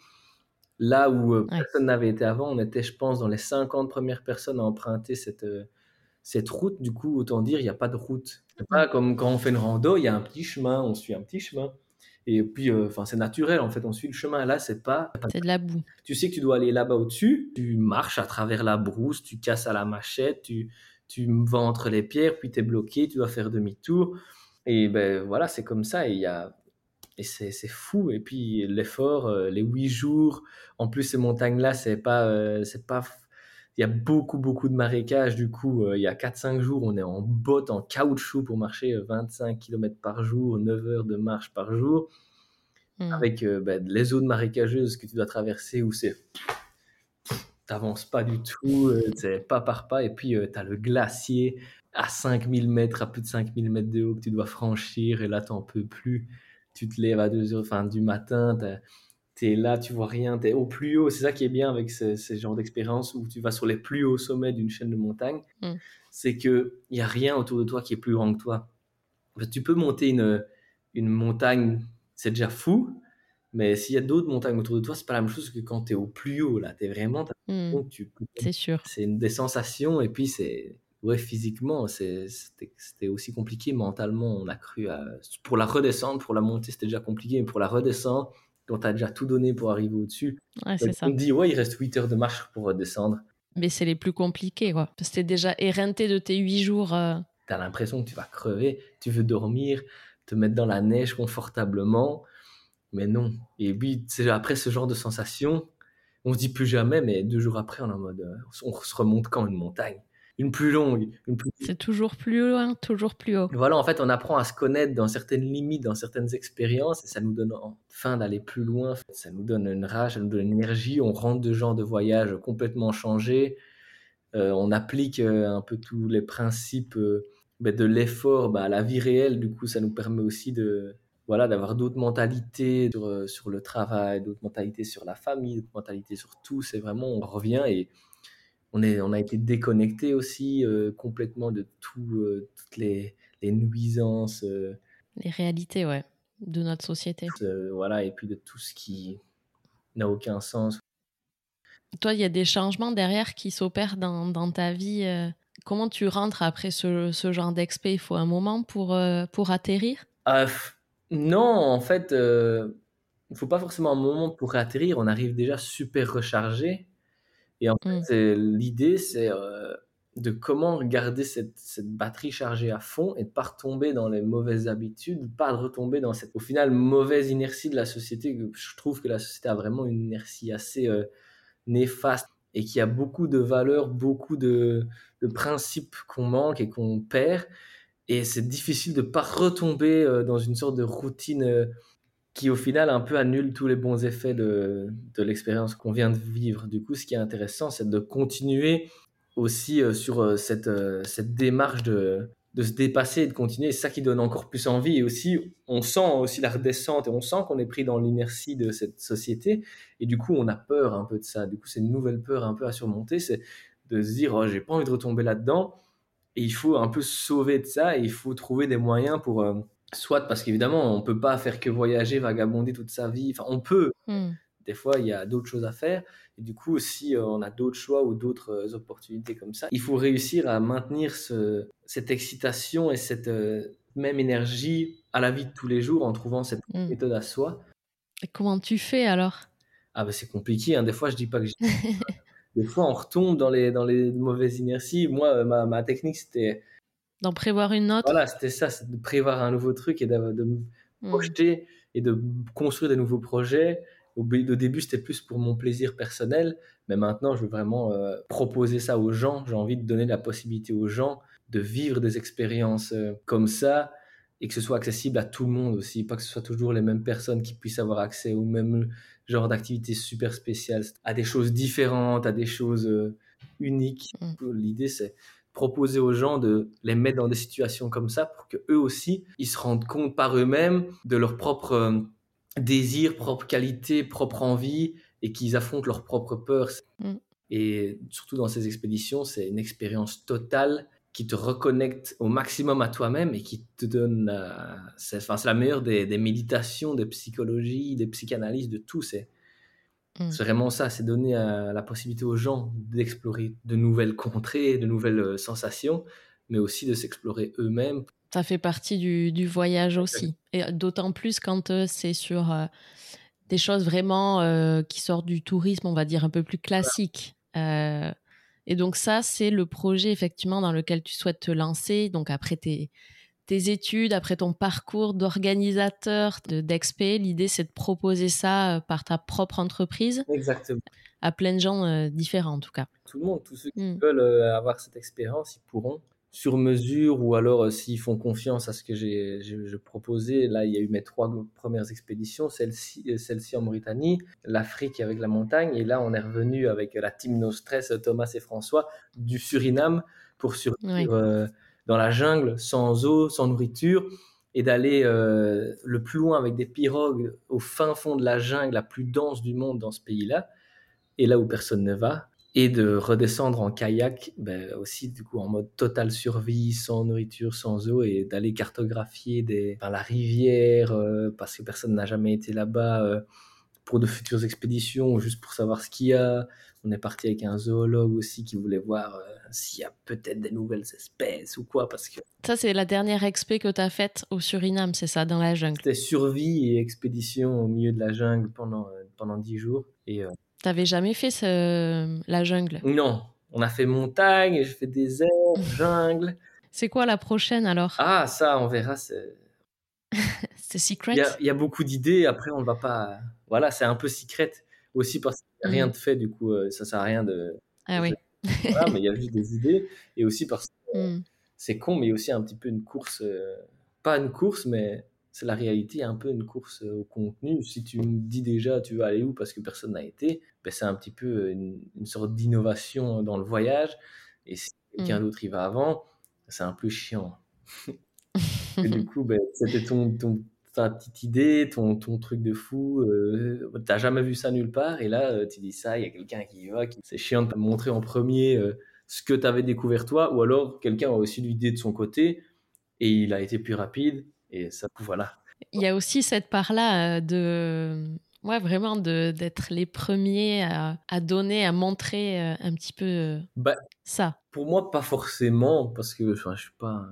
là où euh, personne n'avait été avant, on était, je pense, dans les 50 premières personnes à emprunter cette, euh, cette route. Du coup, autant dire, il n'y a pas de route. C'est pas comme quand on fait une rando, il y a un petit chemin, on suit un petit chemin. Et puis, euh, enfin, c'est naturel, en fait, on suit le chemin. Là, c'est pas. C'est de la boue. Tu sais que tu dois aller là-bas au-dessus, tu marches à travers la brousse, tu casses à la machette, tu, tu vas entre les pierres, puis tu es bloqué, tu dois faire demi-tour. Et ben voilà, c'est comme ça. Et il y a. Et c'est, fou. Et puis l'effort, euh, les huit jours. En plus, ces montagnes-là, c'est pas, euh, c'est pas il y a beaucoup, beaucoup de marécages. Du coup, il y a 4-5 jours, on est en botte, en caoutchouc pour marcher 25 km par jour, 9 heures de marche par jour. Hmm. avec euh, ben, les zones marécageuses que tu dois traverser où c'est t'avances pas du tout, euh, c'est pas par pas, et puis euh, tu as le glacier à 5000 mètres, à plus de 5000 mètres de haut que tu dois franchir, et là t'en peux plus, tu te lèves à 2 heures fin, du matin, tu es là, tu vois rien, tu es au plus haut, c'est ça qui est bien avec ce, genre d'expérience où tu vas sur les plus hauts sommets d'une chaîne de montagne, hmm. c'est que il y a rien autour de toi qui est plus grand que toi. tu peux monter une, une montagne c'est déjà fou. Mais s'il y a d'autres montagnes autour de toi, c'est pas la même chose que quand tu es au plus haut. Là, es vraiment. Mmh. c'est sûr. C'est des sensations et puis c'est. Ouais, physiquement, c'était aussi compliqué. Mentalement, on a cru à. Pour la redescendre, pour la monter, c'était déjà compliqué. Mais pour la redescendre, quand tu as déjà tout donné pour arriver au-dessus, ouais, c'est ça. on dit, ouais, il reste 8 heures de marche pour redescendre. Mais c'est les plus compliqués, quoi. Parce que t'es déjà éreinté de tes 8 jours. Euh... Tu as l'impression que tu vas crever, tu veux dormir, te mettre dans la neige confortablement. Mais non. Et puis, après ce genre de sensation, on se dit plus jamais, mais deux jours après, on est en mode, euh, on se remonte quand une montagne? Une plus longue une plus... C'est toujours plus loin, toujours plus haut. Voilà, en fait, on apprend à se connaître dans certaines limites, dans certaines expériences, et ça nous donne enfin d'aller plus loin. Ça nous donne une rage, ça nous donne une énergie. On rentre de genre de voyage complètement changé. Euh, on applique euh, un peu tous les principes ben, de l'effort bah, à la vie réelle. Du coup, ça nous permet aussi de voilà d'avoir d'autres mentalités sur, euh, sur, le travail, d'autres mentalités sur la famille, d'autres mentalités sur tout. C'est vraiment, on revient et on, est, on a été déconnecté aussi euh, complètement de tout, euh, toutes les, les nuisances. les réalités, ouais, de notre société. voilà, et puis de tout ce qui n'a aucun sens. Toi, il y a des changements derrière qui s'opèrent dans, dans ta vie Comment tu rentres après ce, genre d'expé? Il faut un moment pour, euh, pour atterrir? Euh, Non, en fait, euh, il ne faut pas forcément un moment pour atterrir. On arrive déjà super rechargé. Et en fait, hmm. l'idée, c'est de comment garder cette, cette, batterie chargée à fond et de pas retomber dans les mauvaises habitudes, pas de retomber dans cette, au final, mauvaise inertie de la société. Je trouve que la société a vraiment une inertie assez néfaste et qu'il y a beaucoup de valeurs, beaucoup de, principes qu'on manque et qu'on perd. Et c'est difficile de ne pas retomber euh, dans une sorte de routine euh, qui, au final, un peu annule tous les bons effets de, l'expérience qu'on vient de vivre. Du coup, ce qui est intéressant, c'est de continuer aussi euh, sur cette, cette démarche de, de se dépasser et de continuer. C'est ça qui donne encore plus envie. Et aussi, on sent aussi la redescente et on sent qu'on est pris dans l'inertie de cette société. Et du coup, on a peur un peu de ça. Du coup, c'est une nouvelle peur un peu à surmonter. C'est de se dire, oh, j'ai pas envie de retomber là-dedans. Et il faut un peu se sauver de ça et il faut trouver des moyens pour, euh, soit parce qu'évidemment, on peut pas faire que voyager, vagabonder toute sa vie. Enfin, on peut. Hmm. Des fois, il y a d'autres choses à faire. Et du coup, si euh, on a d'autres choix ou d'autres euh, opportunités comme ça, il faut réussir à maintenir ce, cette excitation et cette même énergie à la vie de tous les jours en trouvant cette hmm. méthode à soi. Et comment tu fais alors? Ah ben c'est compliqué. Hein. Des fois, je dis pas que des fois on retombe dans les, dans les mauvaises inerties. Moi, euh, ma, ma technique, c'était... D'en prévoir une autre Voilà, c'était ça, c'est de prévoir un nouveau truc et de, de me hmm. projeter et de construire des nouveaux projets. Au, début, c'était plus pour mon plaisir personnel, mais maintenant, je veux vraiment euh, proposer ça aux gens. J'ai envie de donner la possibilité aux gens de vivre des expériences euh, comme ça et que ce soit accessible à tout le monde aussi, pas que ce soit toujours les mêmes personnes qui puissent avoir accès au même genre d'activité super spéciale, à des choses différentes, à des choses euh, uniques. Mm. L'idée, c'est proposer aux gens de les mettre dans des situations comme ça pour que eux aussi, ils se rendent compte par eux-mêmes de leurs propres euh, désirs, propres qualités, propres envies et qu'ils affrontent leurs propres peurs. Mm. Et surtout dans ces expéditions, c'est une expérience totale qui te reconnecte au maximum à toi-même et qui te donne. c'est, enfin, c'est la meilleure des, méditations, des psychologies, des psychanalyses, de tout. C'est, mm. c'est vraiment ça, c'est donner euh, la possibilité aux gens d'explorer de nouvelles contrées, de nouvelles euh, sensations, mais aussi de s'explorer eux-mêmes. Ça fait partie du, du voyage aussi. Et d'autant plus quand euh, c'est sur des choses vraiment qui sortent du tourisme, on va dire, un peu plus classique. Et donc ça, c'est le projet effectivement dans lequel tu souhaites te lancer. Donc après tes, tes études, après ton parcours d'organisateur d'expé, l'idée c'est de proposer ça euh, par ta propre entreprise. Exactement. À plein de gens euh, différents en tout cas. Tout le monde, tous ceux qui mmh. veulent euh, avoir cette expérience, ils pourront sur mesure ou alors euh, s'ils font confiance à ce que j'ai proposé. Là, il y a eu mes trois premières expéditions, celle-ci celle en Mauritanie, l'Afrique avec la montagne, et là, on est revenu avec la team No Stress, Thomas et François, du Suriname pour survivre dans la jungle, sans eau, sans nourriture, et d'aller le plus loin avec des pirogues au fin fond de la jungle la plus dense du monde dans ce pays-là, et là où personne ne va et de redescendre en kayak ben, aussi du coup en mode total survie sans nourriture sans eau et d'aller cartographier des, la rivière euh, parce que personne n'a jamais été là-bas euh, pour de futures expéditions juste pour savoir ce qu'il y a on est parti avec un zoologue aussi qui voulait voir euh, s'il y a peut-être des nouvelles espèces ou quoi parce que ça c'est la dernière expé que tu as faite au Suriname c'est ça dans la jungle? C'était survie et expédition au milieu de la jungle pendant pendant dix jours et T'avais jamais fait ce... la jungle? Non. On a fait montagne, je fais désert, jungle. C'est quoi la prochaine alors? Ah, ça, on verra. C'est secret? Il y, a beaucoup d'idées. Après, on ne va pas. Voilà, c'est un peu secret aussi parce qu'il n'y a rien mm. de fait. Du coup, euh, ça sert à rien de. Ah oui. voilà, mais il y a juste des idées. Et aussi parce que mm. c'est con, mais il y a aussi un petit peu une course. Euh, pas une course, mais c'est la réalité, un peu une course euh, au contenu. Si tu me dis déjà tu veux aller où parce que personne n'a été, ben c'est un petit peu euh, une, sorte d'innovation dans le voyage. Et si quelqu'un mm. d'autre y va avant, c'est un peu chiant. et du coup, ben, c'était ton, ton, ta petite idée, ton, ton truc de fou. Euh, T'as jamais vu ça nulle part. Et là, euh, tu dis ça, il y a quelqu'un qui y va. Qui... C'est chiant de te montrer en premier ce que tu avais découvert toi. Ou alors, quelqu'un a aussi l'idée de son côté et il a été plus rapide et ça, voilà. Il y a aussi cette part-là euh, de, ouais, vraiment d'être les premiers à, à, donner, à montrer euh, un petit peu euh, bah, ça. Pour moi, pas forcément, parce que enfin, je suis pas.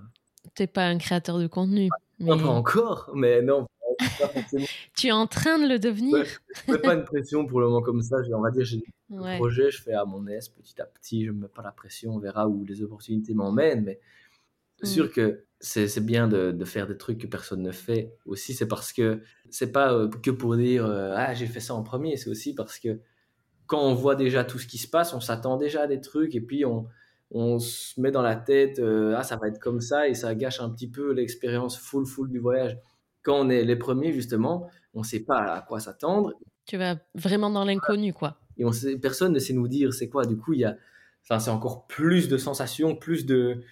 T'es pas un créateur de contenu. Mais... Pas encore, mais non. tu es en train de le devenir. je ne mets pas une pression pour le moment comme ça. On va dire, j'ai un projet, je fais à mon aise petit à petit. Je ne mets pas la pression. On verra où les opportunités m'emmènent. Mais c'est sûr mm. que c'est bien de, faire des trucs que personne ne fait aussi. C'est parce que c'est pas euh, que pour dire euh, ah j'ai fait ça en premier. C'est aussi parce que quand on voit déjà tout ce qui se passe, on s'attend déjà à des trucs et puis on, on se met dans la tête euh, ah ça va être comme ça et ça gâche un petit peu l'expérience full full du voyage. Quand on est les premiers justement, on sait pas à quoi s'attendre. Tu vas vraiment dans l'inconnu quoi. Et on sait, personne ne sait nous dire c'est quoi. Du coup il y a, enfin c'est encore plus de sensations, plus de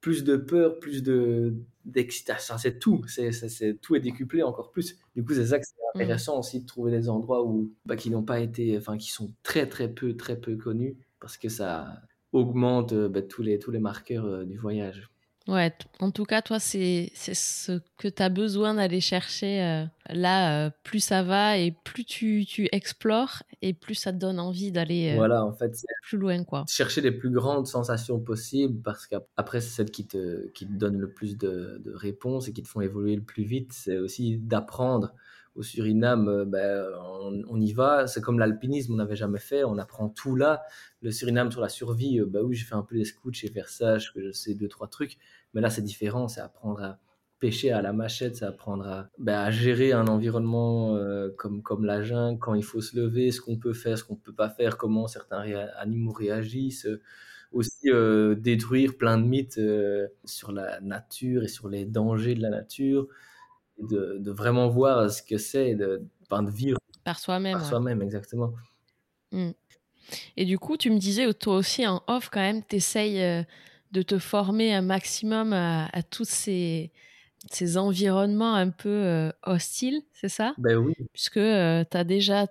plus de peur, plus de d'excitation. C'est tout. C'est, c'est, tout est décuplé encore plus. Du coup, c'est ça que c'est Mm. intéressant aussi de trouver des endroits où bah, qui n'ont pas été, enfin, qui sont très très peu très peu connus parce que ça augmente euh, bah, tous les tous les marqueurs euh, du voyage. Ouais, en tout cas, toi, c'est ce que tu as besoin d'aller chercher. euh, là, euh, plus ça va et plus tu, tu explores et plus ça te donne envie d'aller euh, Voilà, en fait, plus loin, quoi. chercher les plus grandes sensations possibles parce qu'après, c'est celles qui te, qui te donnent le plus de, de réponses et qui te font évoluer le plus vite. C'est aussi d'apprendre. Au Suriname, euh, ben, on, y va. C'est comme l'alpinisme, on n'avait jamais fait. On apprend tout là. Le Suriname sur la survie, euh, bah oui, j'ai fait un peu des scouts chez Versage, que je sais deux, trois trucs. Mais là, c'est différent. C'est apprendre à pêcher à la machette, c'est apprendre à, ben, gérer un environnement euh, comme, comme la jungle, quand il faut se lever, ce qu'on peut faire, ce qu'on peut pas faire, comment certains animaux réagissent. aussi détruire plein de mythes sur la nature et sur les dangers de la nature, de, de vraiment voir ce que c'est de, ben, de vivre Par soi-même. par ouais. soi-même, exactement. Et du coup, tu me disais, toi aussi, en off, quand même, tu essayes de te former un maximum à, à tous ces, ces environnements un peu euh, hostiles, c'est ça? Ben oui, Puisque tu as déjà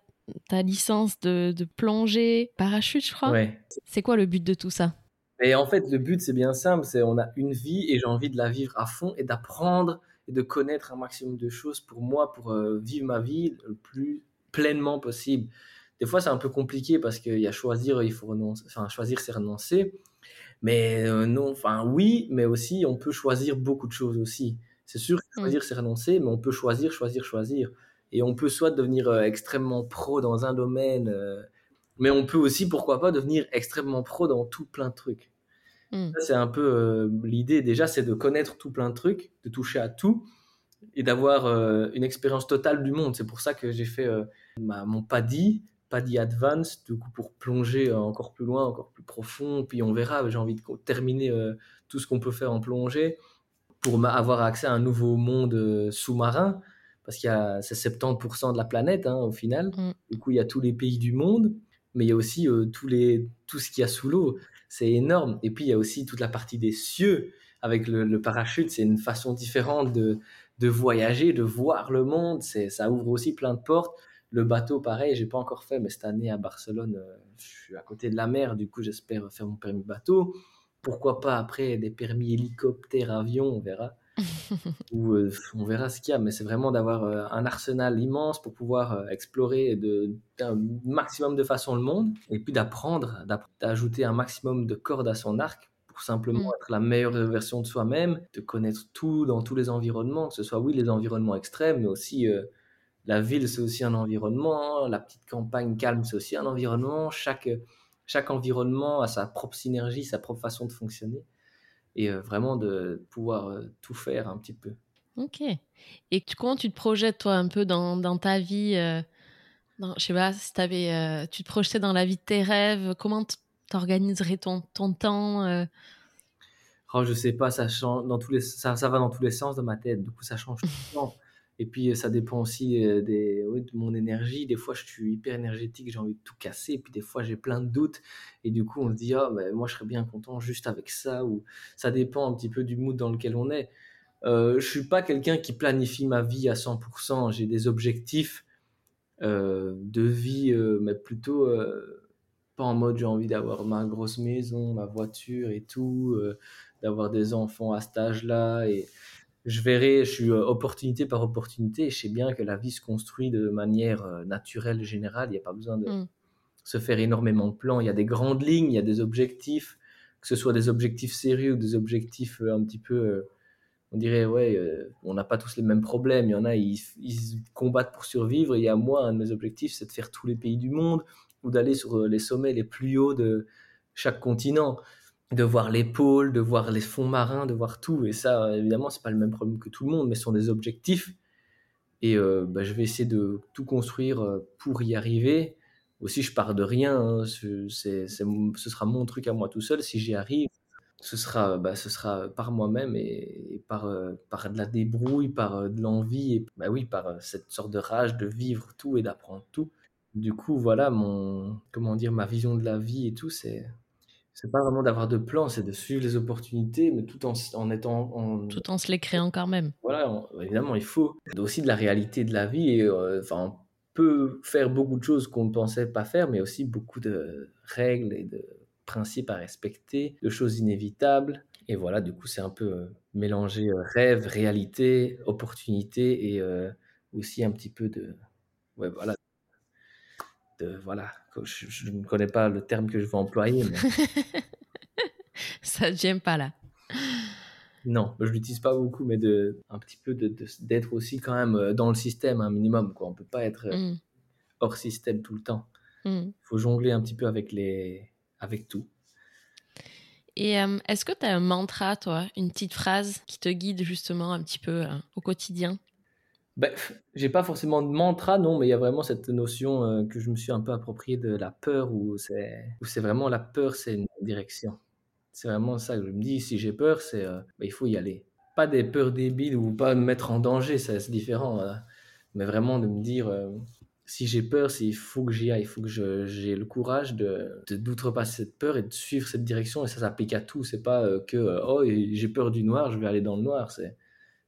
ta licence de, de plongée parachute, je crois. ouais. C'est quoi le but de tout ça? Et en fait, le but, c'est bien simple, c'est on a une vie et j'ai envie de la vivre à fond et d'apprendre et de connaître un maximum de choses pour moi, pour euh, vivre ma vie le plus pleinement possible. Des fois, c'est un peu compliqué parce qu'il y a choisir, il faut renoncer, enfin, choisir, c'est renoncer. Mais euh, non, enfin, oui, mais aussi, on peut choisir beaucoup de choses aussi. C'est sûr que Mm. choisir, c'est renoncer, mais on peut choisir, choisir, choisir. Et on peut soit devenir euh, extrêmement pro dans un domaine, mais on peut aussi, pourquoi pas, devenir extrêmement pro dans tout plein de trucs. Mm. Ça, C'est un peu euh, l'idée déjà, c'est de connaître tout plein de trucs, de toucher à tout et d'avoir euh, une expérience totale du monde. C'est pour ça que j'ai fait euh, ma- mon PADI, PADI Advance, du coup pour plonger encore plus loin, encore plus profond. Puis on verra, j'ai envie de terminer tout ce qu'on peut faire en plongée pour avoir accès à un nouveau monde sous-marin. Parce qu'il y a c'est 70% de la planète hein, au final. Mm. Du coup, il y a tous les pays du monde, mais il y a aussi euh, tous les, tout ce qu'il y a sous l'eau. C'est énorme. Et puis, il y a aussi toute la partie des cieux. Avec le, parachute, c'est une façon différente de, de voyager, de voir le monde. C'est, ça ouvre aussi plein de portes. Le bateau, pareil, j'ai pas encore fait, mais cette année à Barcelone, euh, je suis à côté de la mer. Du coup, j'espère faire mon permis bateau. Pourquoi pas après des permis hélicoptère, avion, on verra. Ou euh, on verra ce qu'il y a, mais c'est vraiment d'avoir euh, un arsenal immense pour pouvoir euh, explorer de, d'un maximum de façon le monde et puis d'apprendre, d'app- d'ajouter un maximum de cordes à son arc pour simplement Mm. être la meilleure version de soi-même, de connaître tout dans tous les environnements, que ce soit oui les environnements extrêmes, mais aussi la ville c'est aussi un environnement, la petite campagne calme c'est aussi un environnement, chaque, chaque environnement a sa propre synergie, sa propre façon de fonctionner et euh, vraiment de pouvoir euh, tout faire un petit peu. Ok. Et tu- comment tu te projettes, toi, un peu dans, dans ta vie euh, dans, Je sais pas, si t'avais, euh, tu te projetais dans la vie de tes rêves, comment t'organiserais ton, ton temps euh? Oh, je sais pas, ça change dans tous les, ça, ça va dans tous les sens de ma tête. Du coup, ça change tout le temps. Et puis, ça dépend aussi euh, de mon énergie. Des fois, je suis hyper énergétique, j'ai envie de tout casser. Et puis, des fois, j'ai plein de doutes. Et du coup, on se dit, ah, mais moi, je serais bien content juste avec ça. Ou ça dépend un petit peu du mood dans lequel on est. Euh, je suis pas quelqu'un qui planifie ma vie à 100%. J'ai des objectifs euh, de vie, euh, mais plutôt pas en mode j'ai envie d'avoir ma grosse maison, ma voiture et tout, d'avoir des enfants à cet âge-là. Et je verrai, je suis euh, opportunité par opportunité et je sais bien que la vie se construit de manière euh, naturelle, générale. Il n'y a pas besoin de Mm. se faire énormément de plans. Il y a des grandes lignes, il y a des objectifs, que ce soit des objectifs sérieux ou des objectifs euh, un petit peu. on dirait, ouais, euh, on n'a pas tous les mêmes problèmes. Il y en a, ils, ils combattent pour survivre. Et il y a moi, un de mes objectifs, c'est de faire tous les pays du monde ou d'aller sur les sommets les plus hauts de chaque continent, de voir les pôles, de voir les fonds marins, de voir tout. Et ça, évidemment, c'est pas le même problème que tout le monde, mais ce sont des objectifs. Et euh, bah, je vais essayer de tout construire euh, pour y arriver. Aussi, je pars de rien. hein. Ce sera mon truc à moi tout seul. Si j'y arrive, ce sera, bah, ce sera par moi-même et, par, euh, par de la débrouille, par de l'envie, et bah oui, par cette sorte de rage de vivre tout et d'apprendre tout. Du coup, voilà mon, comment dire, ma vision de la vie et tout, c'est, c'est pas vraiment d'avoir de plan, c'est de suivre les opportunités, mais tout en, en étant. En... Tout en se les créant quand même. Voilà, évidemment, il faut. aussi de la réalité de la vie. Et, euh, enfin, on peut faire beaucoup de choses qu'on ne pensait pas faire, mais aussi beaucoup de règles et de principes à respecter, de choses inévitables. Et voilà, du coup, c'est un peu euh, mélanger euh, rêve, réalité, opportunité et aussi un petit peu de. Ouais, voilà, voilà, je, ne connais pas le terme que je vais employer. Mais... ça ne vient pas là. Non, je l'utilise pas beaucoup, mais de un petit peu d'être aussi quand même euh, dans le système un minimum. Quoi. On peut pas être euh, mm. hors système tout le temps. Il mm. faut jongler un petit peu avec les avec tout. Et euh, est-ce que tu as un mantra, toi, une petite phrase qui te guide justement un petit peu au quotidien? Ben, j'ai pas forcément de mantra, non, mais il y a vraiment cette notion euh, que je me suis un peu appropriée de la peur, où c'est, où c'est vraiment la peur, c'est une direction. C'est vraiment ça que je me dis, si j'ai peur, c'est euh, ben, il faut y aller. Pas des peurs débiles ou pas me mettre en danger, ça, c'est différent. Hein. Mais vraiment de me dire, euh, si j'ai peur, il faut que j'y aille, il faut que j'ai le courage de, de, d'outrepasser cette peur et de suivre cette direction. Et ça s'applique à tout. C'est pas que, oh, j'ai peur du noir, je vais aller dans le noir. C'est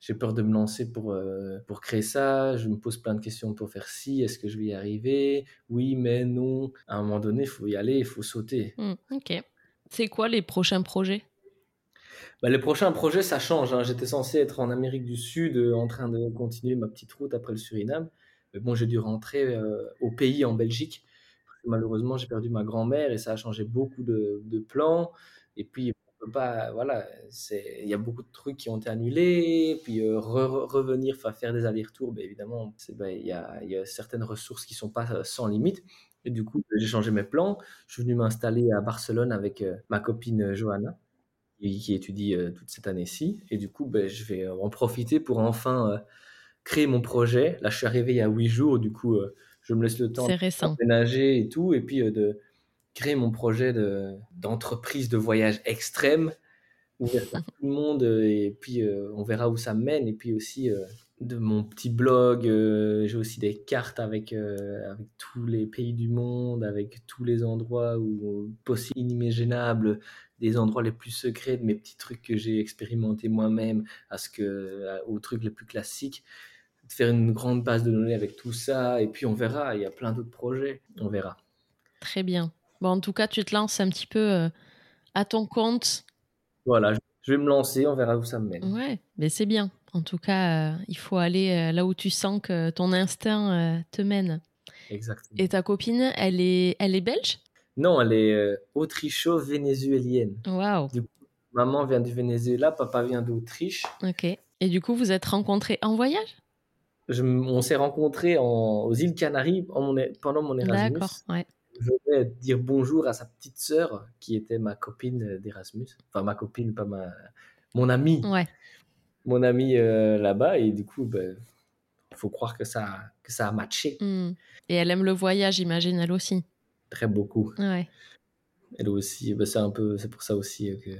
j'ai peur de me lancer pour, euh, pour créer ça, je me pose plein de questions pour faire ci, est-ce que je vais y arriver? Oui, mais non. À un moment donné, il faut y aller, il faut sauter. Mmh, ok. C'est quoi les prochains projets? Bah, les prochains projets, ça change. Hein. J'étais censé être en Amérique du Sud euh, en train de continuer ma petite route après le Suriname. Mais bon, j'ai dû rentrer euh, au pays en Belgique. Malheureusement, j'ai perdu ma grand-mère et ça a changé beaucoup de, de plans. Et puis, pas, voilà, il y a beaucoup de trucs qui ont été annulés, puis euh, revenir, faire des allers-retours, ben, évidemment, ben, il y, a, y, a, certaines ressources qui sont pas euh, sans limite. Et du coup, j'ai changé mes plans. Je suis venu m'installer à Barcelone avec euh, ma copine Johanna, qui, étudie toute cette année-ci. Et du coup, ben, je vais en profiter pour enfin créer mon projet. Là, je suis arrivé il y a huit jours, du coup, je me laisse le temps de et tout, et puis de créer mon projet d'entreprise de, voyage extrême, ouvert à tout le monde, et puis euh, on verra où ça mène. Et puis aussi euh, de mon petit blog, euh, j'ai aussi des cartes avec, avec tous les pays du monde, avec tous les endroits où possible, inimaginables, des endroits les plus secrets, de mes petits trucs que j'ai expérimentés moi-même, à ce que, aux trucs les plus classiques de faire une grande base de données avec tout ça, et puis on verra, il y a plein d'autres projets, on verra. Très bien. Bon, en tout cas, tu te lances un petit peu euh, à ton compte. Voilà, je vais me lancer, on verra où ça me mène. Ouais, mais c'est bien. En tout cas, euh, il faut aller euh, là où tu sens que ton instinct te mène. Exactement. Et ta copine, elle est, elle est belge? Non, elle est autricho-vénézuélienne. Waouh. Maman vient du Venezuela, papa vient d'Autriche. Ok. Et du coup, vous êtes rencontrés en voyage? On s'est rencontrés aux îles Canaries pendant mon Erasmus. D'accord, ouais je vais dire bonjour à sa petite sœur qui était ma copine d'Erasmus. Enfin, ma copine, pas ma. Mon amie. Ouais. Mon amie euh, là-bas. Et du coup, il ben, faut croire que ça, que ça a matché. Hmm. Et elle aime le voyage, j'imagine, elle aussi. Très beaucoup. Ouais. Elle aussi. Ben, c'est un peu. C'est pour ça aussi que,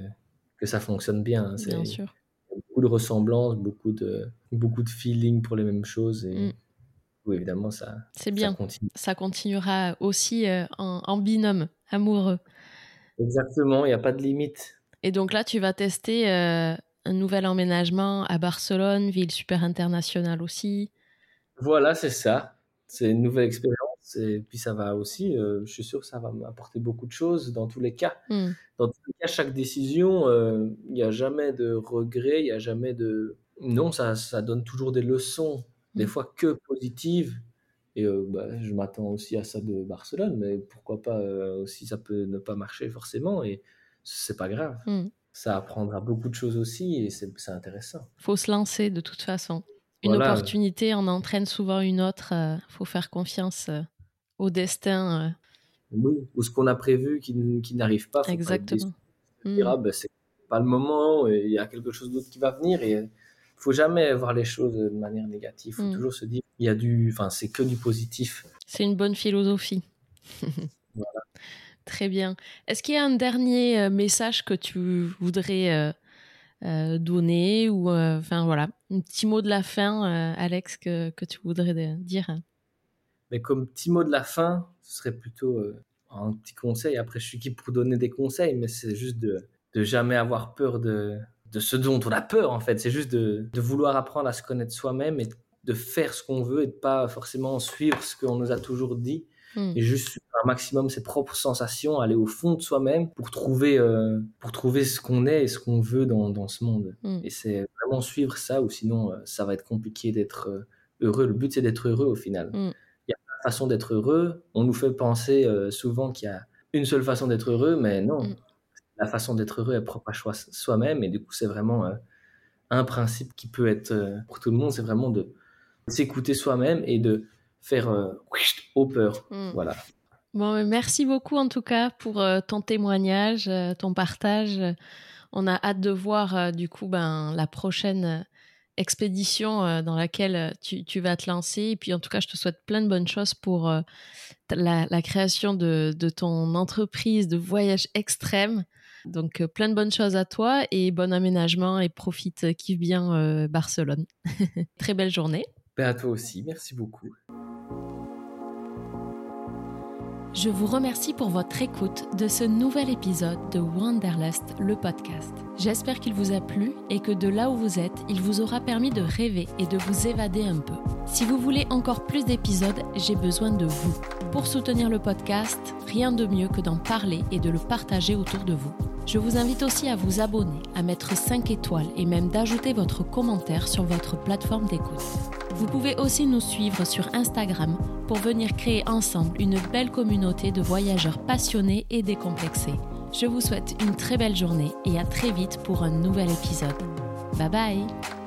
que ça fonctionne bien. Hein. Bien sûr. Beaucoup de ressemblances, beaucoup de, beaucoup de feeling pour les mêmes choses. Et, hmm oui, évidemment, ça, c'est bien. Ça, continuera aussi euh, en, binôme, amoureux. Exactement, il n'y a pas de limite. Et donc là, tu vas tester euh, un nouvel emménagement à Barcelone, ville super internationale aussi. Voilà, c'est ça. C'est une nouvelle expérience. Et puis ça va aussi, euh, je suis sûr que ça va m'apporter beaucoup de choses dans tous les cas. Hmm. Dans tous les cas, chaque décision, il n'y a jamais de regret, il n'y a jamais de... Non, ça, ça donne toujours des leçons des mmh. fois que positives. Et euh, bah, je m'attends aussi à ça de Barcelone, mais pourquoi pas euh, aussi ça peut ne pas marcher forcément et c'est pas grave. Mmh. Ça apprendra beaucoup de choses aussi et c'est intéressant. Faut se lancer de toute façon. Une opportunité en entraîne souvent une autre. Il euh, faut faire confiance au destin. Oui, ou ce qu'on a prévu qui, qui n'arrive pas. Exactement. Pas ah, ben, c'est pas le moment, il y a quelque chose d'autre qui va venir et faut jamais voir les choses de manière négative. Faut mm. toujours se dire, il y a du, enfin, c'est que du positif. C'est une bonne philosophie. voilà. Très bien. Est-ce qu'il y a un dernier euh, message que tu voudrais euh, euh, donner ou, enfin voilà, un petit mot de la fin, Alex, que, que, tu voudrais dire? Mais comme petit mot de la fin, ce serait plutôt un petit conseil. Après, je suis qui pour donner des conseils, mais c'est juste de, de jamais avoir peur de, de ce dont on a peur, en fait. C'est juste de, de vouloir apprendre à se connaître soi-même et de faire ce qu'on veut et de pas forcément suivre ce qu'on nous a toujours dit. Mm. Et juste suivre un maximum ses propres sensations, aller au fond de soi-même pour trouver, euh, pour trouver ce qu'on est et ce qu'on veut dans, dans ce monde. Mm. Et c'est vraiment suivre ça ou sinon euh, ça va être compliqué d'être euh, heureux. Le but c'est d'être heureux au final. Mm. Il y a plein de façons d'être heureux. On nous fait penser souvent qu'il y a une seule façon d'être heureux, mais non. La façon d'être heureux est propre à soi-même et du coup c'est vraiment euh, un principe qui peut être euh, pour tout le monde, c'est vraiment de s'écouter soi-même et de faire euh, au peur. Mm. Voilà. Bon, merci beaucoup en tout cas pour euh, ton témoignage, ton partage. On a hâte de voir du coup ben, la prochaine expédition dans laquelle tu, tu vas te lancer. Et puis en tout cas, je te souhaite plein de bonnes choses pour la création de, de ton entreprise de voyage extrême. Donc euh, plein de bonnes choses à toi et bon aménagement et profite, euh, kiffe bien euh, Barcelone. Très belle journée. Ben à toi aussi, merci beaucoup. Je vous remercie pour votre écoute de ce nouvel épisode de Wanderlust, le podcast. J'espère qu'il vous a plu et que de là où vous êtes, il vous aura permis de rêver et de vous évader un peu. Si vous voulez encore plus d'épisodes, j'ai besoin de vous. Pour soutenir le podcast, rien de mieux que d'en parler et de le partager autour de vous. Je vous invite aussi à vous abonner, à mettre 5 étoiles et même d'ajouter votre commentaire sur votre plateforme d'écoute. Vous pouvez aussi nous suivre sur Instagram pour venir créer ensemble une belle communauté de voyageurs passionnés et décomplexés. Je vous souhaite une très belle journée et à très vite pour un nouvel épisode. Bye bye